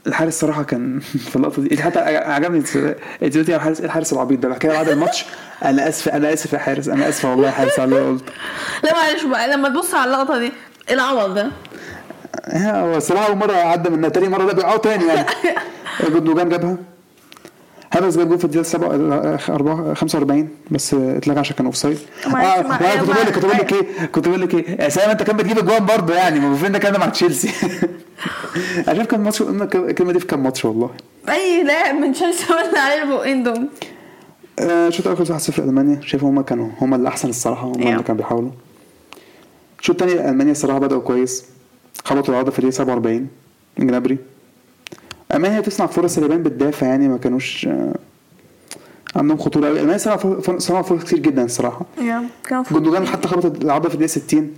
الحارس صراحة كان في اللقطة دي. حتى عجبني دلوقتي الحارس إيه الحارس العبيط ده. بعد كده بعد الماتش أنا آسف أنا آسف يا حارس أنا آسف والله يا حارس على اللي قلت. لا معلش بقى لما تبص على اللقطة دي إيه العوض ده؟ هو الصراحه أول مرة عدى منها تاني مرة ده بيقعوا تاني يعني. جندوجان جابها. هافرز جاب جول في الدقيقة 7 45 بس اتلغى عشان كان offside آه لا، كنت بقول لك كنت بقول لك إيه كنت بقول لك إيه يا سلام أنت كان بتجيب اجوان برضه يعني ما المفروض ده كان مع تشيلسي؟ عشان كان ماتش الكلمة دي في كام ماتش والله. أي لاعب من تشيلسي قلنا عليه البقين دول آه، الشوط الأول خلص 1-0 المانيا شايف هم كانوا هم اللي احسن الصراحة هم اللي. كانوا بيحاولوا. الشوط الثاني المانيا الصراحة بدأوا كويس. خبطوا العودة في الدقيقة 47 من جنابري. المانيا تصنع فرص اليابان بتدافع يعني ما كانوش آه، عندهم خطورة قوي المانيا صنعوا فر- صنعوا فرص كتير جدا الصراحة. كان جندوجان حتى خبط العوده في الدقيقة 60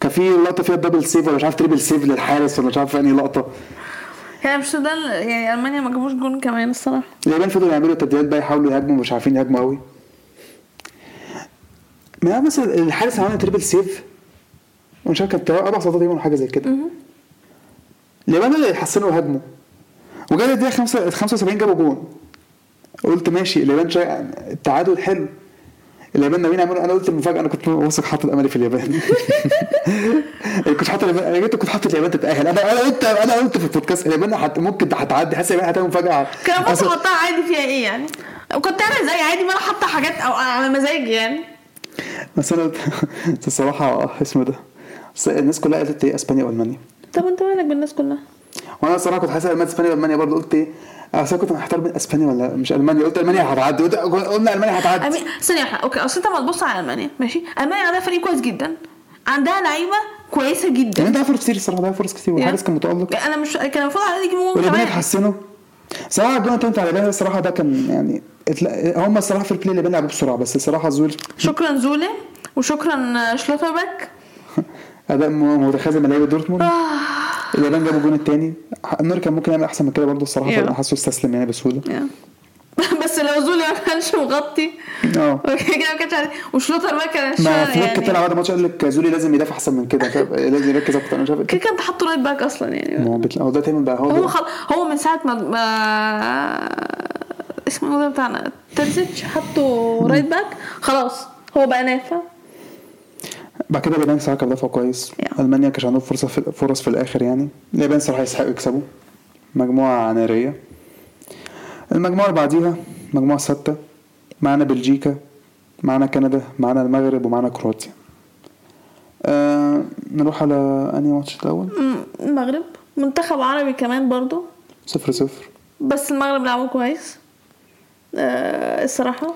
كان في لقطة فيها double save ولا مش عارف triple save للحارس ولا مش عارف أنهي لقطة. يعني مش ده يعني ألمانيا ما جابوش جون كمان الصراحة. اليابان فضلوا يعملوا تبديلات بقى يحاولوا يهاجموا مش عارفين يهاجموا قوي ما مثلا الحارس عمل triple save ومش عارف كانت أربع صدات تقريبا حاجة زي كده. اليابان بدأوا يحسنوا يهاجموا وجاب الدقيقة 5 75 جابوا جون. قلت ماشي اليابان شا... التعادل حلو. اليابان ناويين يعملوا أنا قلت المفاجأة أنا كنت واثق حاطط أملي في اليابان. كنت حاطط اليابان أنا جيت كنت حاطط اليابان تتأهل. أنا أنا قلت أنا قلت في البودكاست اليابان هت... ممكن هتعدي حاسس اليابان هتعمل مفاجأة. كان ممكن احطها عادي فيها إيه يعني؟ كنت أنا زي عادي ما أنا حاطة حاجات أو على مزاجي يعني. بس أنا الصراحة اسمه ده. الناس كلها قالت إيه أسبانيا وألمانيا. طب أنت مالك بالناس كلها؟ وأنا الصراحه كنت حاسس ألمانيا إسبانيا وألمانيا برضه. قلت إيه؟ اصل كنت محتار بين إسبانيا ولا مش ألمانيا. قلت ألمانيا هتعدي. قلنا ألمانيا هتعدي. أمي... ثانية واحدة. okay أصل أنت ما تبص على ألمانيا. ماشي؟ ألمانيا عندها فريق كويس جدا. عندها لعيبة كويسة يعني جدا ده فرص كتير الصراحة. ده فرص كتير. والحارس كان متألق. أنا مش كان المفروض على يجيبوا جون واليابان كمان. اتحسنوا صراحة الجون التاني بتاع اليابان الصراحة ده كان يعني هم الصراحة في ال play اليابان لعبوا بسرعة. بس الصراحة زولي شكرا زولي وشكرا شلوتربيك أداء متخاذل من لعيبة دورتموند. اليابان جابوا الجون الثاني نوير كان ممكن يعمل أحسن من كده برضه الصراحة. فأنا حاسه استسلم يعني بسهولة. بس لو زولي ما كانش مغطي. آه. كده ما كانش ما شا- فليك طلع بعد الماتش قال لك زولي لازم يدافع أحسن من كده؟ لازم يركز أكتر. أنا مش عارف كده كان حطه right back أصلا يعني. ما هو بيطلع- هو ده دايما بقى هو هو. خل... هو من ساعة ما, ما... اسمه ده بتاعنا ترزيتش حطه right back خلاص هو بقى نافع. بعد كده اليابان صراحة دافعوا كويس. Yeah. ألمانيا كانش عندهم فرصة في فرص في الآخر يعني. اليابان صراحة يستحقوا يكسبوا. مجموعة ناريه المجموعة اللي بعديها مجموعة ستة. معانا بلجيكا معانا كندا معانا المغرب ومعانا كرواتيا. آه نروح على أنهي ماتش الأول؟ المغرب. منتخب عربي كمان برضو. صفر صفر. بس المغرب لعبوا كويس. آه الصراحة.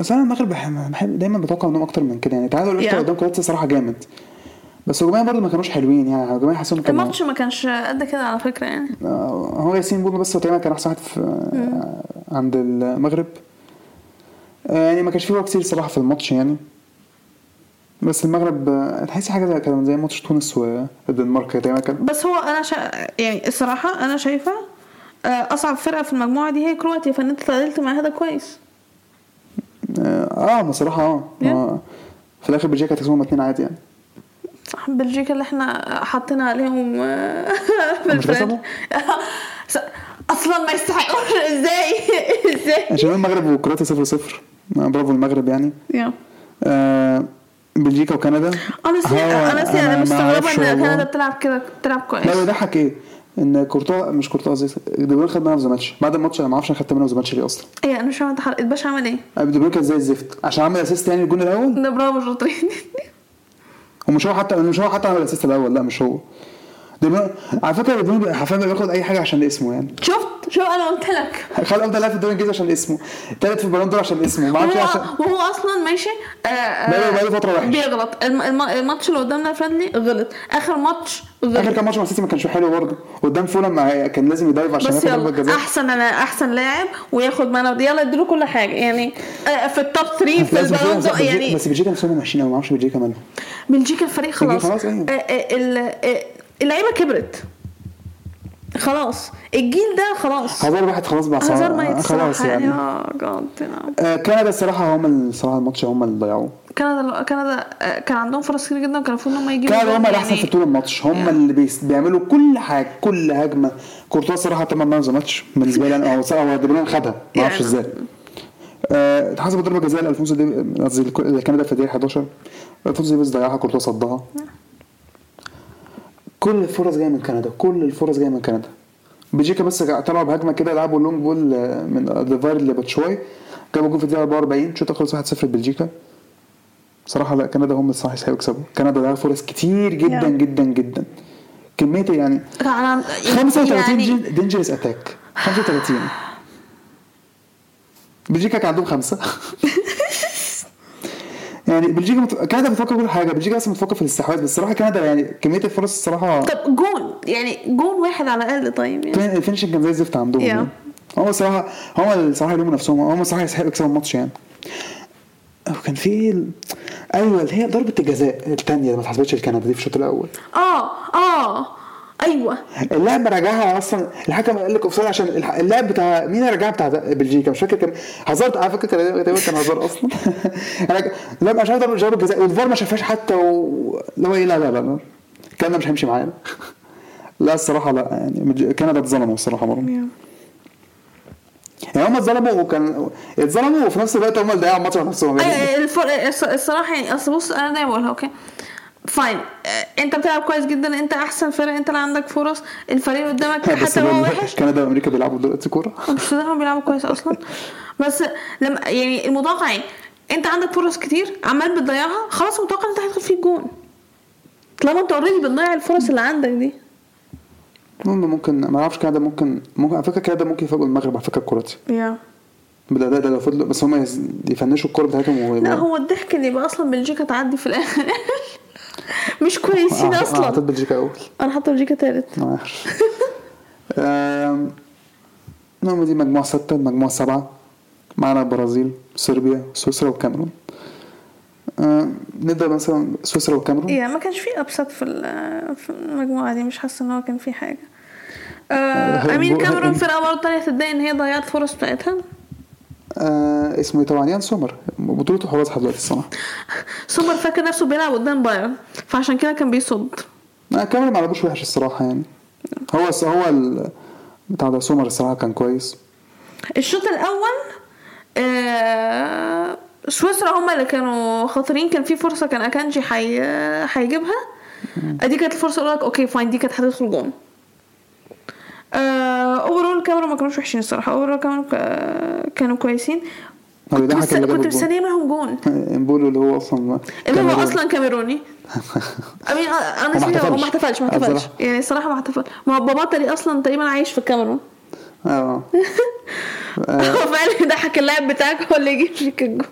بس أنا المغرب بحب, دايما بتوقع منهم أكتر من كده. يعني تعادل yeah. قدام كرواتيا صراحة جامد. بس هجوميا برضه ما كانوش حلوين يعني هجوميا حاسسهم كانوا الماتش ما كانش قد كده على فكرة يعني. آه، هو ياسين بونو بس تقريبا كان أحسن واحد في عند المغرب. آه، يعني ما كانش فيه كتير صراحة في الماتش يعني. بس المغرب آه، تحسي حاجة زي كده زي ماتش تونس والدنمارك كده. كان بس هو أنا شا... يعني الصراحة أنا شايفة أصعب فرقة في المجموعة دي هي كرواتيا فإن أنت تعادلت مع هذا كويس. آه بصراحة آه. Yeah. آه، في الآخر بلجيكا هتكسبهم اتنين عادي يعني. صح بلجيكا اللي إحنا حاطين عليهم آه،. كسبوا؟ أصلا ما يستحقوش. إزاي؟ إزاي؟ عشان المغرب وكرواتيا 0 0 برافو المغرب يعني. yeah آه بلجيكا وكندا؟ هو honestly أنا ما مستغربة أعرفش ان. كندا بتلعب كده بتلعب كويس. لا يضحك إيه؟ إن كورتوا مش كورتوا قصدي دي بروين خد man of the match بعد الماتش أنا ما أعرفش أنا خدت man of the match ليه أصلا. إيه أنا مش فاهمة الباشا عمل إيه؟ دي بروين كان زي الزفت. عشان عمل assist يعني الجون الأول؟ ده برافو شاطرين. ومش هو حتى مش هو حتى عمل ال assist الأول لا مش هو. بروين على فكرة دي بروين حرفيا بياخد أي حاجة عشان اسمه يعني. شفت؟ شوف أنا قلت لك. خد أفضل لاعب في الدوري الانجليزي عشان اسمه. تالت في البالون دور عشان اسمه. ما أعرفش عشان وهو, أصلا ماشي آه، آه، بقاله- بقاله فترة وحش. بيغلط. الم- الم- الماتش اللي قدامنا friendly غلط. آخر ماتش آخر غلط كام ماتش مع السيتي ما كانش حلو برضه. قدام فولم كان لازم ي dive عشان بس ياخد ضربه جزاء أحسن أنا أحسن لاعب وياخد man of يلا اديله كل حاجة. يعني آه، في ال top 3 في البالون دور. يعني بس بلجيكا نفسهم وحشين قوي ما أعرفش بلجيكا مالهم. بلجيكا الفريق خلاص. خلاص، آه، آه، آه، اللعيبة كبرت. خلاص. الجيل ده خلاص. هزار واحد خلاص بقى هزار ما خلاص يعني. آه جاد آه، كندا الصراحة هم الصراحه الماتش هم اللي ضيعوه. كندا كندا آه، كان عندهم فرص كتير جدا وكان المفروض إن هم يجيبوا كندا هم الأحسن يعني. في طول الماتش. هم يعني. اللي بيعملوا كل حاجة كل هجمة. كورتوا الصراحة تمام man of the match بالنسبة لي أنا هو بروين خدها. ما أعرفش يعني. إزاي. آه، اتحسبت ضربة جزاء لالفونسو دي قصدي لكندا في الدقيقة 11 الفونسو ديفيز ضيعها كورتوا صدها. كل الفرص جاية من كندا كل الفرص جاية من كندا. بلجيكا بس طلعوا بهجمة كده لعبوا long ball آه، من ديفاير لباتشواي جابوا جول في الدقيقة 44 شوط خلص 1-0 لبلجيكا. صراحة لا كندا هم الصح يستحقوا يكسبوا. كندا ضيعوا فرص كتير جدا. جدا جدا. كمية يعني كان 35 يعني dangerous attack 35 بلجيكا كان عندهم خمسة. يعني بلجيكا مت... كندا بتفكر كل حاجة بلجيكا أصلا بتفكر في الاستحواذ بس الصراحة كندا يعني كمية الفرص الصراحة طب جون يعني جون واحد على الأقل طيب يعني ال finishing كان زي الزفت عندهم Yeah. يعني. هم الصراحة هم الصراحة يلوموا نفسهم هم الصراحة يستحقوا يكسبوا الماتش يعني وكان في. أيوه اللي هي ضربة الجزاء الثانية اللي ما اتحسبتش لكندا دي في الشوط الأول آه آه أيوه. اللاعب رجعها أصلا الحكم قال لك أوفسايد عشان اللاعب بتاع مين اللي رجعها بتاع بلجيكا. مش فاكر كان هازارد على فكرة كان تقريبا كان هازارد أصلا. لا مش عارف ضربه ضربة جزاء. والفار ما شافهاش حتى و... اللي هو إيه لا لا لا لا. كندا مش هيمشي معانا. لا الصراحة لا يعني كندا اتظلموا الصراحة مرة. يعني هم اتظلموا وكان اتظلموا وفي نفس الوقت هم اللي ضيعوا الماتش على نفسهم. الفرق الص- الصراحة يعني أصل بص أنا دايما بقولها okay? fine آه، انت بتلعب كويس جدا انت أحسن فرق انت اللي عندك فرص. الفريق قدامك حتى لو هو وحش. كندا وأمريكا بيلعبوا دلوقتي كورة. مش هم بيلعبوا كويس أصلا. بس لما يعني المتوقع إيه؟ انت عندك فرص كتير عمال بتضيعها خلاص متوقع انت هيدخل فيك جون طالما انت already بتضيع الفرص اللي عندك دي. ممكن ما أعرفش كندا ممكن ممكن على فكره كندا ممكن يفاجئوا المغرب على فكرة كرواتيا يا ده ده لو فضلوا بس هم يفنشوا الكورة بتاعتهم. لا هو الضحك ان يبقى أصلا بلجيكا تعدي في الآخر. مش كويسين آه، حطيت أصلا بلجيكا أول. أنا حاطه بلجيكا تالت. المهم دي مجموعة ستة المجموعة سبعة. معانا البرازيل صربيا سويسرا والكاميرون آم، نبدأ مثلا سويسرا والكاميرون يعني ما كانش في أبسط في ال- في المجموعة دي مش حاسة إن هو كان في حاجة. آه، آه أمين كاميرون فرقة برضه تانية تتضايق إن هي ضيعت فرص بتاعتها؟ آه اسمه إيه طبعا؟ يان سومر. بطولته حلوة لحد دلوقتي الصراحة. سومر فاكر نفسه بيلعب قدام بايرن فعشان كده كان بيصد. آه كاميرون ما لعبوش وحش الصراحة يعني. هو هو ال... بتاع ده سومر الصراحة كان كويس. الشوط الأول آه سويسرا هما اللي كانوا خاطرين كان في فرصة كان أكانجي حي... هيجيبها ادي كانت الفرصة لك أوكي فاين دي كانت هتدخل جون. اوفرول الكاميرا ما كانوش وحشين الصراحة. اوفرول كانوا كانوا كويسين. كنت كنت. مستنية منهم جون. امبولو اللي هو أصلا اللي هو. أصلا كاميروني. امين أنا هو ما احتفلش. ما احتفلش. يعني الصراحة ما احتفل ما هو بابا تري أصلا تقريبا عايش في الكاميرون. آه. هو فعلا يضحك اللاعب بتاعك هو اللي يجيب فيك الجون.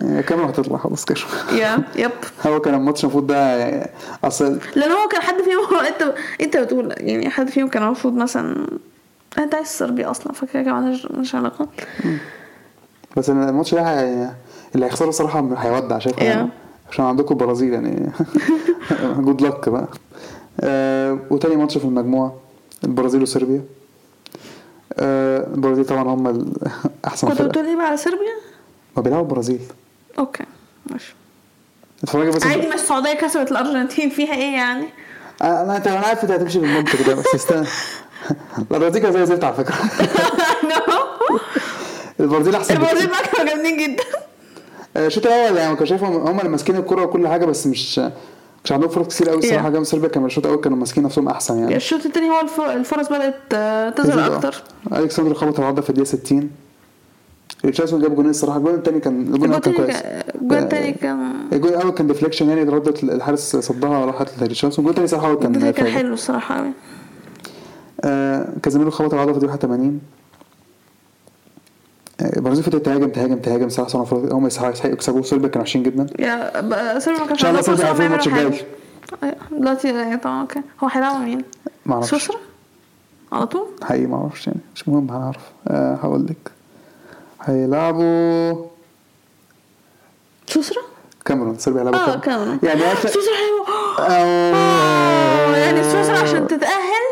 كاميرون هتطلع خلاص كده. يا يب. هو كان الماتش المفروض ده أصل لأن هو كان حد فيهم هو انت انت بتقول يعني حد فيهم كان المفروض مثلا انت عايز صربيا أصلا فكده كده مالهاش علاقة. بس الماتش ده اللي هيخسره الصراحه هيودع شايف Yeah. عشان عندكم البرازيل يعني. جود لك بقى. آه وتاني ماتش في المجموعة البرازيل وصربيا. آه البرازيل طبعا هم أحسن كنت بتقول إيه بقى على صربيا؟ ما بيلعبوا البرازيل أوكي ماشي. اتفرجي بس عادي ما السعودية كسبت الأرجنتين فيها إيه يعني؟ أنا أنا أنا عارف إنت هتمشي بالمنطق ده بس استنى. البرازيل كانت زي الزفت على فكرة. البرازيل أحسن البرازيل. بقى كانوا جامدين جدا. الشوط الأول يعني كنت شايفهم هم اللي ماسكين الكورة وكل حاجة بس مش مش عندهم فرص كتير قوي الصراحة. جنب صربيا كانوا الشوط الأول كانوا ماسكين نفسهم أحسن يعني. الشوط التاني هو الف- الفرص بدأت آه، تظهر أكتر. الكسندر خبط العرضه في الدقيقة 60 ريتشاردسون جاب جونين الصراحة. الجون الثاني كان الجون الأول كان كويس. كان- الجول التاني كان الجون الأول كان deflection يعني ردت الحارس صدها راحت لريتشاردسون الجون الثاني صراحة كان كان. حلو الصراحة قوي آه كازيميرو خبط العرضه في الدقيقه 81 آه، البرازيل فضلت تهاجم تهاجم تهاجم. صراحة صنعوا فرص هم يستحقوا يستحقوا يكسبوا صربيا كانوا وحشين جدا. يا بقى صربيا ما كانش إن شاء الله صربيا الماتش الجاي. دلوقتي طبعا okay. هو هيلعبوا مين؟ ما أعرفش. سويسرا؟ على طول؟ حقيقي ما أعرفش يعني. مش مهم هنعرف. آه هقول لك. هيلعبوا سويسرا؟ كاميرون صربيا هيلعبوا آه كاميرون. يعني سويسرا حلو آه، يعني سويسرا عشان تتأهل؟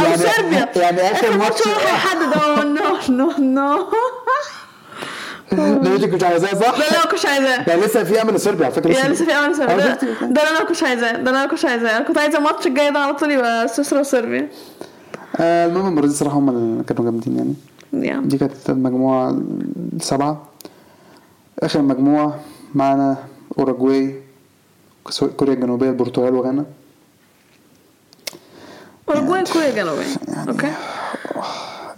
أو يعني- صربيا؟ يعني آخر ماتش- هيحدد آه no no no ده انت كنت عايزاه صح؟ ده اللي أنا ما كنتش عايزاه. يعني لسه في أمل لصربيا على فكرة. يعني لسه في أمل صربيا ده ده اللي أنا كنتش عايزاه ده اللي أنا كنتش عايزاه. أنا كنت عايزة الماتش الجاي ده على طول يبقى سويسرا وصربيا. آه المهم البرازيل صراحة هم اللي كانوا جامدين يعني. يعني دي كانت المجموعه السابعه آخر مجموعة معانا اوروجواي كوريا الجنوبية البرتغال وغانا. اوروجواي كوريا الجنوبية. okay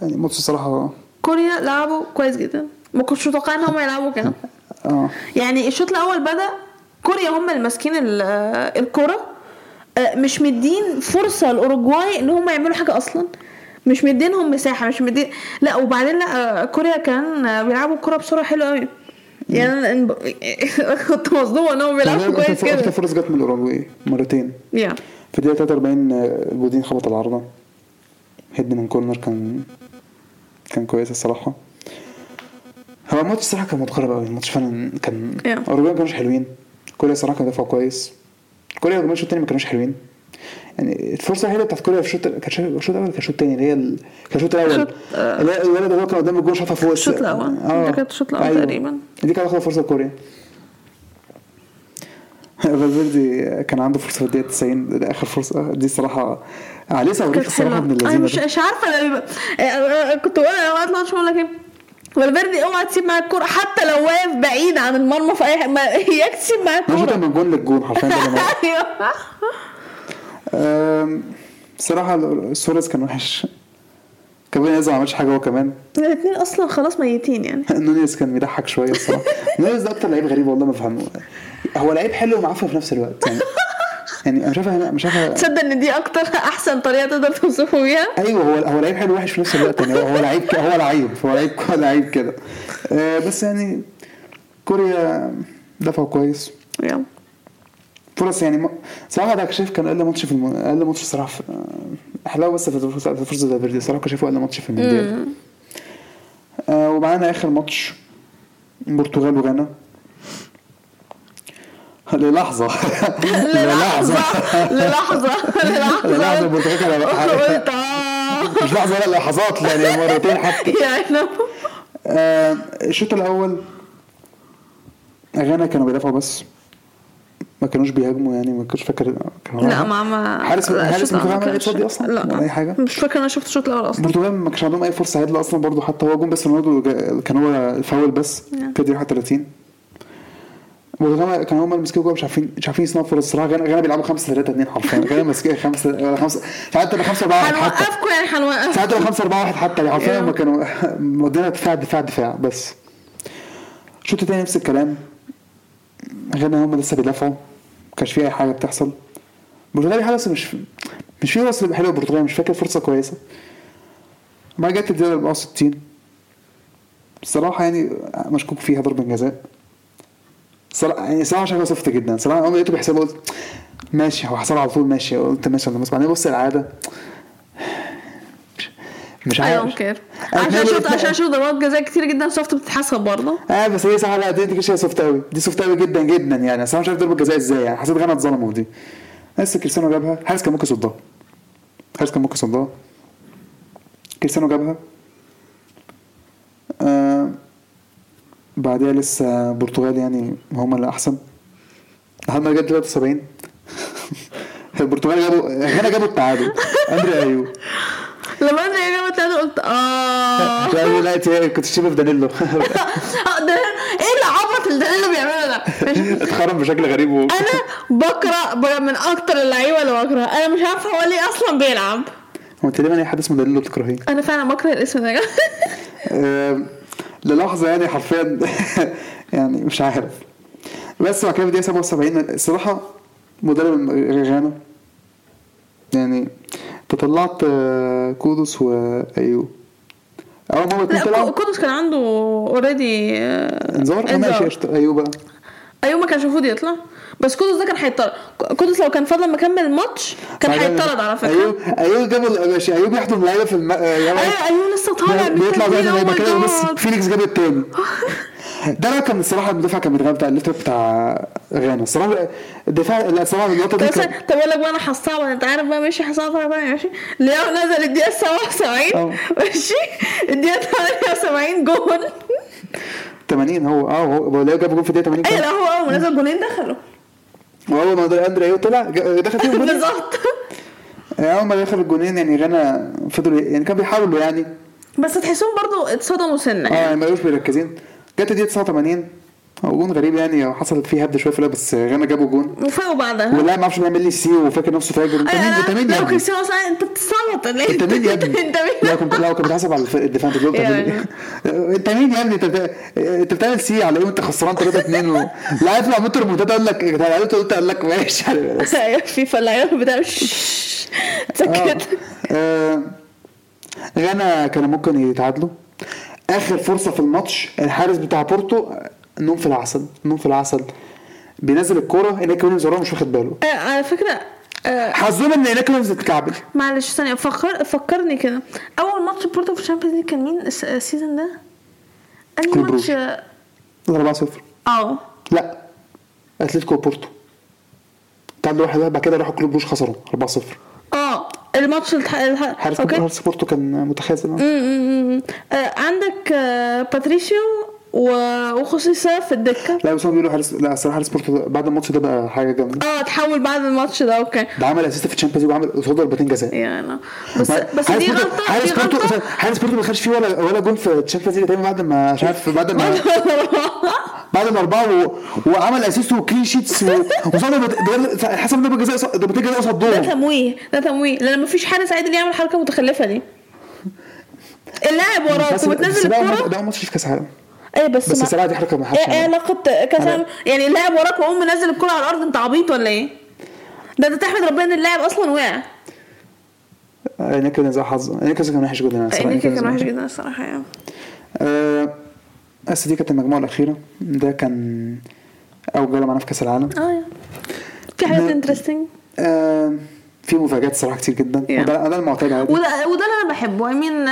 يعني ماتش الصراحة كوريا لعبوا كويس جدا. ما كنتش متوقع إن هم يلعبوا كده. آه. يعني الشوط الأول بدأ كوريا هم اللي ماسكين ال- آه، الكره آه، مش مديين فرصة لاوروجواي إن هم يعملوا حاجة أصلا. مش مدينهم مساحة مش مدين لا وبعدين لا آه، كوريا كان آه، بيلعبوا الكره بسرعة حلوة قوي يعني أنا كنت مصدومه انهم بيلعبوا كويس أكتر كده. فرص جت من الأوروجواي مرتين. يا في الدقيقة 43 آه، جودين خبط العارضة. head من corner كان كان كويس الصراحة. هو الماتش الصراحة كان متقارب قوي الماتش فعلا كان Yeah. أوروجواي ما كانوش حلوين. كوريا الصراحة كان دافعوا كويس. كوريا الجمهور الشوط الثاني ما كانوش حلوين. يعني الفرصة الوحيدة بتاعت كوريا في الشوط كان الشوط الأول كان الشوط الثاني اللي هي الشوط الأول. اللي هي الولد اللي هو كان قدام الجول شاطها فوق الشوط الأول. ده كانت الشوط الأول تقريبا. دي كانت آخر فرصة لكوريا. فالفيردي كان عنده فرصة في الدقيقة 90 ده آخر فرصة. دي الصراحة عليه صواريخ الصراحة من أنا اللذينة مش. مش عارفة آه، كنت بقول أنا بقول لك إيه فالفيردي اوعى تسيب معاك الكورة حتى لو واقف بعيد عن المرمى في اي حاجة اياك تسيب معاك الكورة. من جون للجون حرفيا الصراحه سوريس كان وحش. كمان يزا ما عملش حاجة هو كمان. الاثنين أصلا خلاص ميتين يعني. نونيز كان بيضحك شوية الصراحة. نونيز ده أكتر لعيب غريب والله ما فهمه. هو لعيب حلو ومعفن في نفس الوقت يعني. يعني أنا شايفها مش عارفه تصدق إن دي أكتر أحسن طريقة تقدر توصفه بيها؟ أيوه هو هو لعيب حلو وحش في نفس الوقت يعني. هو لعيب هو لعيب هو لعيب هو لعيب كده. آه، بس يعني كوريا دفعوا كويس. يلا. فرص يعني صراحة ده شايف كان أقل ماتش في الم... أقل ماتش الصراحه في... احلاوه بس في فرصه ده صراحة كان شايفه أقل ماتش في المونديال آه ومعانا آخر ماتش البرتغال وغانا. للحظة. للحظة. للحظة. للحظة. البرتغال كان قلت مش لحظة لا لحظات يعني مرتين حتى. يعني. آه، الشوط الأول غانا كانوا بيدافعوا بس. ما كانوش بيهاجموا يعني ما كنتش فاكر كانوا لا ما ما حارس حارس ما لقيتش فاضي أصلا؟ لا. ولا أي حاجة؟ مش فاكر أنا شفت الشوط الأول أصلا. البرتغال ما كانش عندهم أي فرصة عدله أصلا برضو حتى هو جون بس رونالدو كان هو الفاول بس الدقيقه 31 البرتغال كانوا هم اللي مسكوا جوه مش عارفين مش عارفين يصنعوا فرص. الصراحة غانا غانا بيلعبوا 5 3 2 حرفيا. غانا ماسكين 5 ولا 5 ساعات تبقى 5 4 1 حتى. هنوقفكم يعني هنوقف. ساعات تبقى 5 4 1 حتى. يعني حرفيا. هم كانوا مودينا دفاع دفاع دفاع بس. الشوط الثاني نفس الكلام. غانا هم لسه بيدافعوا. كانش في أي حاجة بتحصل. البرتغال بيحاول بس مش مش في فرصه حلوة البرتغال مش فاكر فرصة كويسة. ما جت الدقيقه 64 الصراحه يعني مشكوك فيها ضربة جزاء. صراحة يعني صراحة شكله صفت جدا. صراحة اول ما لقيته بيحسبها قلت ماشي هو حصل على طول ماشي. قلت ماشي أنا بعدين بص العادة. مش عارف. don't كير عشان شفت عشان شفت ضربات جزاء كتير جدا soft بتتحسب برضه. آه بس هي صح لا دي كده soft قوي دي soft قوي جدا جدا يعني. أصل أنا مش عارف ضربه جزاء إزاي يعني. حسيت غانا اتظلموا في دي. بس كريستيانو جابها. حارس كان ممكن يصدها. حارس كان ممكن يصدها. كريستيانو جابها. آه بعدها لسه البرتغال يعني هم اللي أحسن. لحد ما جت 73 البرتغال جابوا غانا جابوا التعادل. أندري ايوب لما أنا جابت أنا قلت آه. لا لا كنت شبه في دانيلو آه، إيه العبط اللي اللي بيعمله ده. اتخرم بشكل غريب. أنا بكره بكره من أكتر اللعيبة اللي بكرهها أنا مش عارفة هو ليه أصلا بيلعب. هو تقريبا أي حد اسمه دانيلو بتكرهيه. أنا فعلا بكره الاسم ده. آم، للحظة يعني حرفيا. يعني مش عارف. بس بعد كده في دقيقه 77 الصراحه مدرب غانا يعني انت طلعت آه، كودوس وايوب أول ما الاثنين لا قدوس كان عنده already انذار؟ آه، ماشي. أيوب بقى. أيوب ما كانش المفروض يطلع. بس قدس ده كان هيطرد. قدس لو كان فضل مكمل الماتش كان هيطرد على فكرة. ايوب أيوب جاب ماشي أيوب يحضن اللعيبه في الم... آه، أيوه أيوه لسه طالع بيطلع زي ما يبقى كده بس. فينيكس جاب التاني. ده بقى كان الصراحة المدافع كان بيتغاب بتاع ال left بتاع غانا الصراحة الدفاع لا الصراحة اللقطه دي طب أقول لك بقى أنا هصعب أنت عارف بقى ماشي هصعب بقى ماشي. لياو نزل الدقيقة 77 آه. ماشي. الدقيقة 78 جون. 80 هو آه هو لو جاب جول في الدقيقة 80 أيوه لا هو أول ما نزل جونين دخلوا. واول ما اندري ايوب طلع دخل فيهم بالظبط. أول ما دخل الجونين يعني غانا فضلوا يعني كانوا بيحاولوا يعني. بس تحسهم برضو اتصدموا سنة آه يعني. ما كانوش مركزين. جت الدقيقه 89 هو جون غريب يعني حصلت فيه هبد شوية في بس غانا جابوا جون. وفاقوا بعدها واللاعب ما أعرفش بيعمل لي سيو وفاكر نفسه فاجر. انت مين؟ انت مين يا لو ابني؟ كريستيانو أصلا انت بتستعبط ليه انت مين يا ابني؟ انت مين؟ لو كنت لو كنت بتحاسب على الدفاع انت يعني. مين؟ انت مين يا ابني؟ انت بتعمل سيو على إيه وانت خسران 3 2 و... لا يطلع موتو ريمونتادا قال لك قلت قال لك ماشي. أيوه في فلاحين بتاع سكت غانا كانوا ممكن يتعادلوا. آخر فرصة في الماتش الحارس بتاع بورتو نوم في العسل نوم في العسل بينزل الكورة إنياكي ويليامز وراه مش واخد باله. آه، على فكرة آه، حظهم إن إنياكي ويليامز اتكعبل. معلش ثانية فكر فكرني كده. أول ماتش بورتو في ال Champions League كان مين الس- ال season ده؟ أنهي ماتش؟ بروج. 4 0 آه. لا أتلتيكو بورتو تعادلوا واحد واحد بعد كده راحوا كلوب بروج خسروا 4 0 آه الماتش الح... الح... حارس okay. حارس بورتو كان متخاذل. آه، عندك آه، باتريشيو وخصوصا في الدكة. لا بس هم بيقولوا حارس لا الصراحة حارس بعد الماتش ده بقى حاجة جامدة. آه تحول بعد الماتش ده okay. ده عمل assist في ال Champions وعمل وصد ضربتين جزاء. يعني بس بس دي غلطة حارس غلطة. حارس بورتو ما خدش فيه ولا ولا جول في ال Champions League بعد ما مش عارف بعد ما بعد ما اربعه و... وعمل assist و clean sheets و... وصاد حسب ضربه جزاء ضربتين جزاء قصاد ده تمويه ده تمويه. لأن مفيش حارس عادل يعمل حركة متخلفة دي. اللاعب وراك وبتنزل الكورة. ده ماتش في كأس العالم. إيه بس بس الصراحه دي حركه ما حدش إيه. علاقه العالم؟ يعني اللاعب وراك وقوم منزل الكوره على الأرض أنت عبيط ولا إيه؟ ده أنت تحمد ربنا إن اللاعب أصلا وقع إنياكي كان زي حظ إنياكي كان وحش جدا الصراحة. إنياكي كان وحش. جدا الصراحة يعني آه، بس دي كانت المجموعة الأخيرة ده كان أول جولة معانا في كأس العالم آه. في حاجات interesting آه، في مفاجآت صراحة كتير جدا Yeah. وده ده المعتاد عادي وده وده اللي أنا بحبه I mean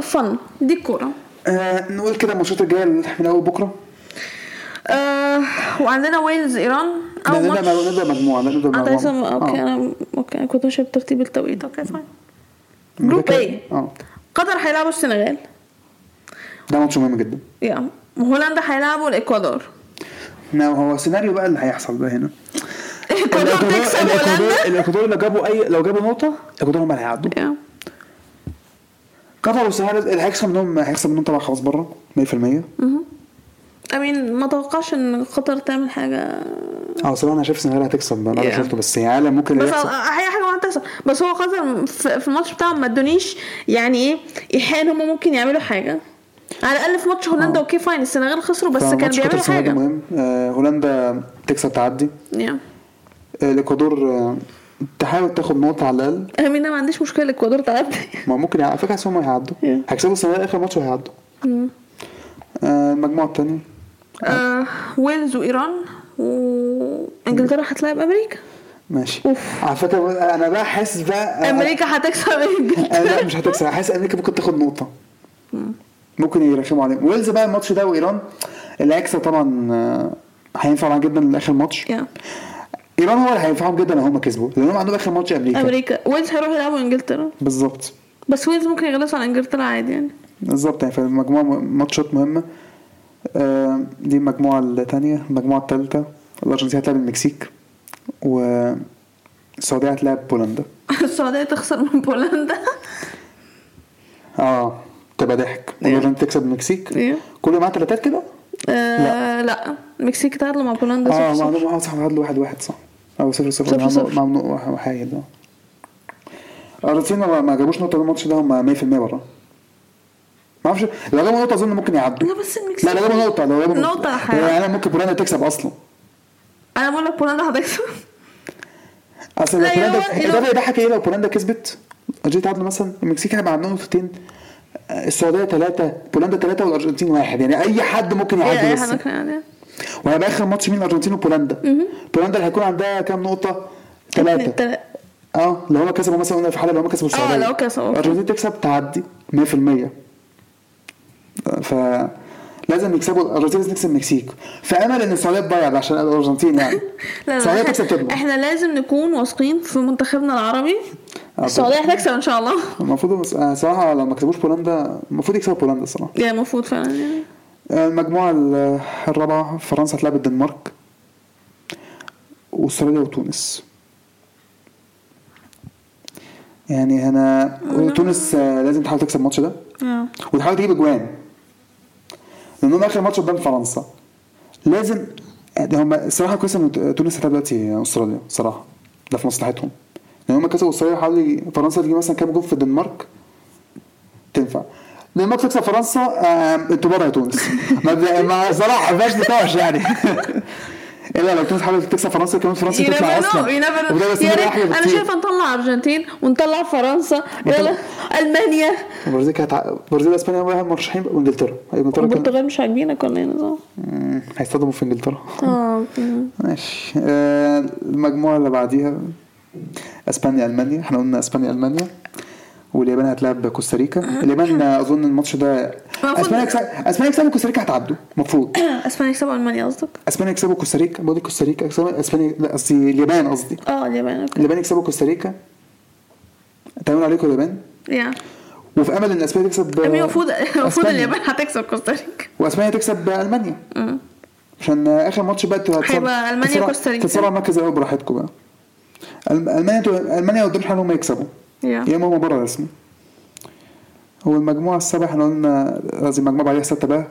فن دي الكورة آه، نقول كده الماتشات الجاية من اول بكرة؟ آه وعندنا ويلز إيران نبدأ ماتش. نبدأ مجموعة نبدأ مجموعه لسه okay آه. أنا okay أنا كنت ماشي بترتيب التوقيت. okay fine. group A آه. قطر هيلعبوا السنغال. ده ماتش مهم جدا. yeah. هولندا هيلعبوا الإكوادور. نعم هو سيناريو بقى اللي هيحصل بقى هنا. الاكوادور تكسب هولندا. الإكوادور لو جابوا اي لو جابوا نقطة الإكوادور هم اللي هيعدوا. قطر والسنغال اللي هيكسب منهم هيكسب منهم طبعا خلاص بره 100% I mean ما توقعش إن قطر تعمل حاجة. آه صراحة أنا شايف السنغال هتكسب أنا Yeah. شفته بس يعني ممكن بس يحصل. هي حاجة ما هتحصل بس هو قطر في الماتش بتاعهم ما ادونيش يعني إيه إيحاء إن هم ممكن يعملوا حاجة. على الأقل في ماتش هولندا okay fine السنغال خسروا بس قطر بيعملوا حاجة. مهم. آه هولندا تكسب تعدي. yeah. آه الإكوادور آه تحاول تاخد نقطة على الأقل. I mean أنا ما عنديش مشكلة الاكوادور تعدي ما ممكن على فكرة هم هيعدوا. Yeah. هيكسبوا السنغال آخر ماتش وهيعدوا آه المجموعه الثانية آه ويلز وإيران وانجلترا هتلاعب أمريكا. ماشي. أوف. على فكرة أنا بقى حاسس بقى أنا- أمريكا هتكسب إنجلترا. أنا لا مش هتكسب. أنا حاسس أمريكا ممكن تاخد نقطة. ممكن يرخموا عليهم. ويلز بقى الماتش ده وإيران اللي هيكسب طبعا آه، هينفع معاه جدا لآخر ماتش. yeah. إيران هو اللي هينفعهم جدا لو هم كسبوا لأن هم عندهم آخر ماتش أمريكا. أمريكا. ويلز هيروحوا يلعبوا إنجلترا. بالظبط. بس ويلز ممكن يغلسوا على إنجلترا عادي يعني. بالظبط يعني فالمجموعه ماتشات مهمة. آه، دي المجموعة الثانية المجموعة الثالثه الارجنتين هتلعب المكسيك. والسعودية هتلعب بولندا. السعودية تخسر من بولندا. آه تبقى ضحك. الارجنتين تكسب المكسيك. إيه. كل معاه ثلاثات كده؟ آه لا. المكسيك تعادلوا مع بولندا آه. معلومة آه صح تعادل واحد واحد صح. أو صفر صفر صفر صفر. مع- مع مع وحايد الارجنتين ما جابوش نقطه الماتش ده هم 100% بره ما أعرفش لو جابوا نقطه اظن ممكن يعدوا لا بس لا لو جابوا نقطه لو جابوا نقطة حاجة. يعني ممكن بولندا تكسب أصلا أنا بقول لك بولندا هتكسب اصل لو بولندا ده هو- بقى يضحك إيه لو بولندا كسبت الارجنتين تعادلوا مثلا المكسيك هيبقى عندهم نقطتين السعوديه ثلاثة بولندا ثلاثة والارجنتين واحد يعني اي حد ممكن يعدي بس حاجة وهيبقى آخر ماتش مين؟ الارجنتين وبولندا. بولندا اللي هيكون عندها كام نقطة؟ ثلاثة آه لو هم كسبوا مثلا قلنا في حالة لو هم كسبوا السعودية. لو كسبوا،. الارجنتين تكسب تعدي 100% ف لازم يكسبوا الارجنتين لازم تكسب المكسيك فامل ان السعودية تضيع عشان الارجنتين يعني. لا السعودية تكسب تضمن. إحنا لازم نكون واثقين في منتخبنا العربي. آه، السعودية هتكسب إن شاء الله. المفروض آه، صراحة لو ما كسبوش بولندا المفروض يكسبوا بولندا الصراحة. يعني المفروض فعلا يعني. آه، المجموعه ال- الرابعة فرنسا هتلعب الدنمارك واستراليا وتونس. يعني هنا تونس آه، لازم تحاول تكسب الماتش ده. آه. وتحاول تجيب أجوان. لأنهم آخر ماتش قدام فرنسا. لازم ده هم الصراحه كويس إن تونس هتلعب دلوقتي أستراليا صراحة. ده في مصلحتهم. لأن هم كسبوا أستراليا حوالي فرنسا تجيب مثلا كام جول في الدنمارك؟ تنفع. الدنمارك تكسب فرنسا آه، أنتوا بره يا تونس. ما ما صراحة ما فيهاش نقاش يعني. إلا لو تونس حاولت تكسب فرنسا كمان فرنسا تطلع أصلا. يا ريت أنا شايفة نطلع أرجنتين ونطلع فرنسا. يلا ألمانيا. البرازيل كانت البرازيل وإسبانيا بقى مرشحين وانجلترا إنجلترا. البرتغال مش عاجبينك ولا إيه نظام؟ هيصطدموا في إنجلترا. آه ماشي. آه، المجموعة اللي بعديها إسبانيا ألمانيا. إحنا قلنا إسبانيا ألمانيا. واليابان هتلعب كوستاريكا اليابان أظن الماتش ده أسبانيا يكسب أسبانيا يكسبوا كوستاريكا هتعدوا المفروض أسبانيا يكسبوا ألمانيا قصدك؟ أسبانيا يكسبوا كوستاريكا بقول كوستاريكا اسبانيا لا قصدي اليابان قصدي. آه اليابان okay. اليابان يكسبوا كوستاريكا. تعملوا عليكم اليابان. يا. وفي أمل إن أسبانيا تكسب المفروض المفروض. اليابان هتكسب كوستاريكا. وأسبانيا تكسب ألمانيا. عشان آخر ماتش بقى هيبقى ألمانيا تتصر- كوستاريكا. تتصرف المركز الأول براحتكم بقى. المانيا ألمانيا قدام حال هم يكسبوا يا. يا اما هم بره رسمي هو المجموعة السابعه إحنا قلنا قصدي المجموعه بعديها ستة بقى.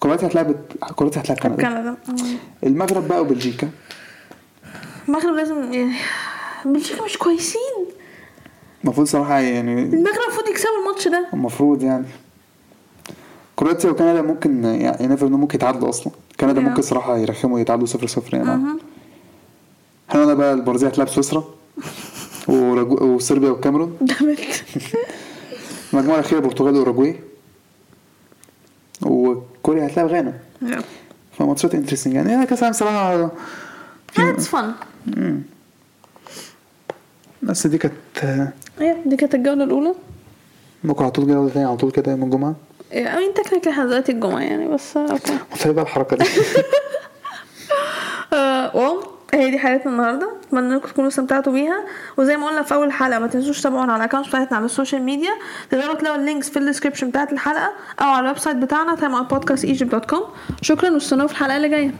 كرواتيا هتلعب كرواتيا هتلعب كندا. كندا. المغرب بقى وبلجيكا. المغرب لازم يعني بلجيكا مش كويسين. المفروض صراحة يعني المغرب المفروض يكسبوا الماتش ده. المفروض يعني. كرواتيا وكندا ممكن يعني نيفر إنه ممكن يتعادلوا أصلا. كندا Yeah. ممكن صراحة يرخموا يتعادلوا صفر صفر يعني. إحنا قلنا بقى البرازيل هتلعب سويسرا. وصربيا والكاميرون جامد المجموعه الاخيره البرتغال وأوروجواي. وكوريا هتلعب غانا. فماتشات انترستنج يعني كأس العالم صراحة That's fun. بس دي كانت إيه دي كانت الجولة الأولى. بكره على طول جولة تاني على طول كده يوم الجمعة. I mean technically إحنا دلوقتي الجمعة يعني بس okay متعب بقى الحركة دي. wow هي دي حلقتنا النهارده. أتمنى إنكم تكونوا استمتعتوا بيها. وزي ما قلنا في أول حلقة ما تنسوش تتابعونا على ال account بتاعتنا على ال social media تقدروا تلاقوا ال links في ال description بتاعت الحلقة أو على ال website بتاعنا timeoutpodcastegypt.com شكرا واستنوا في الحلقة اللي جاية.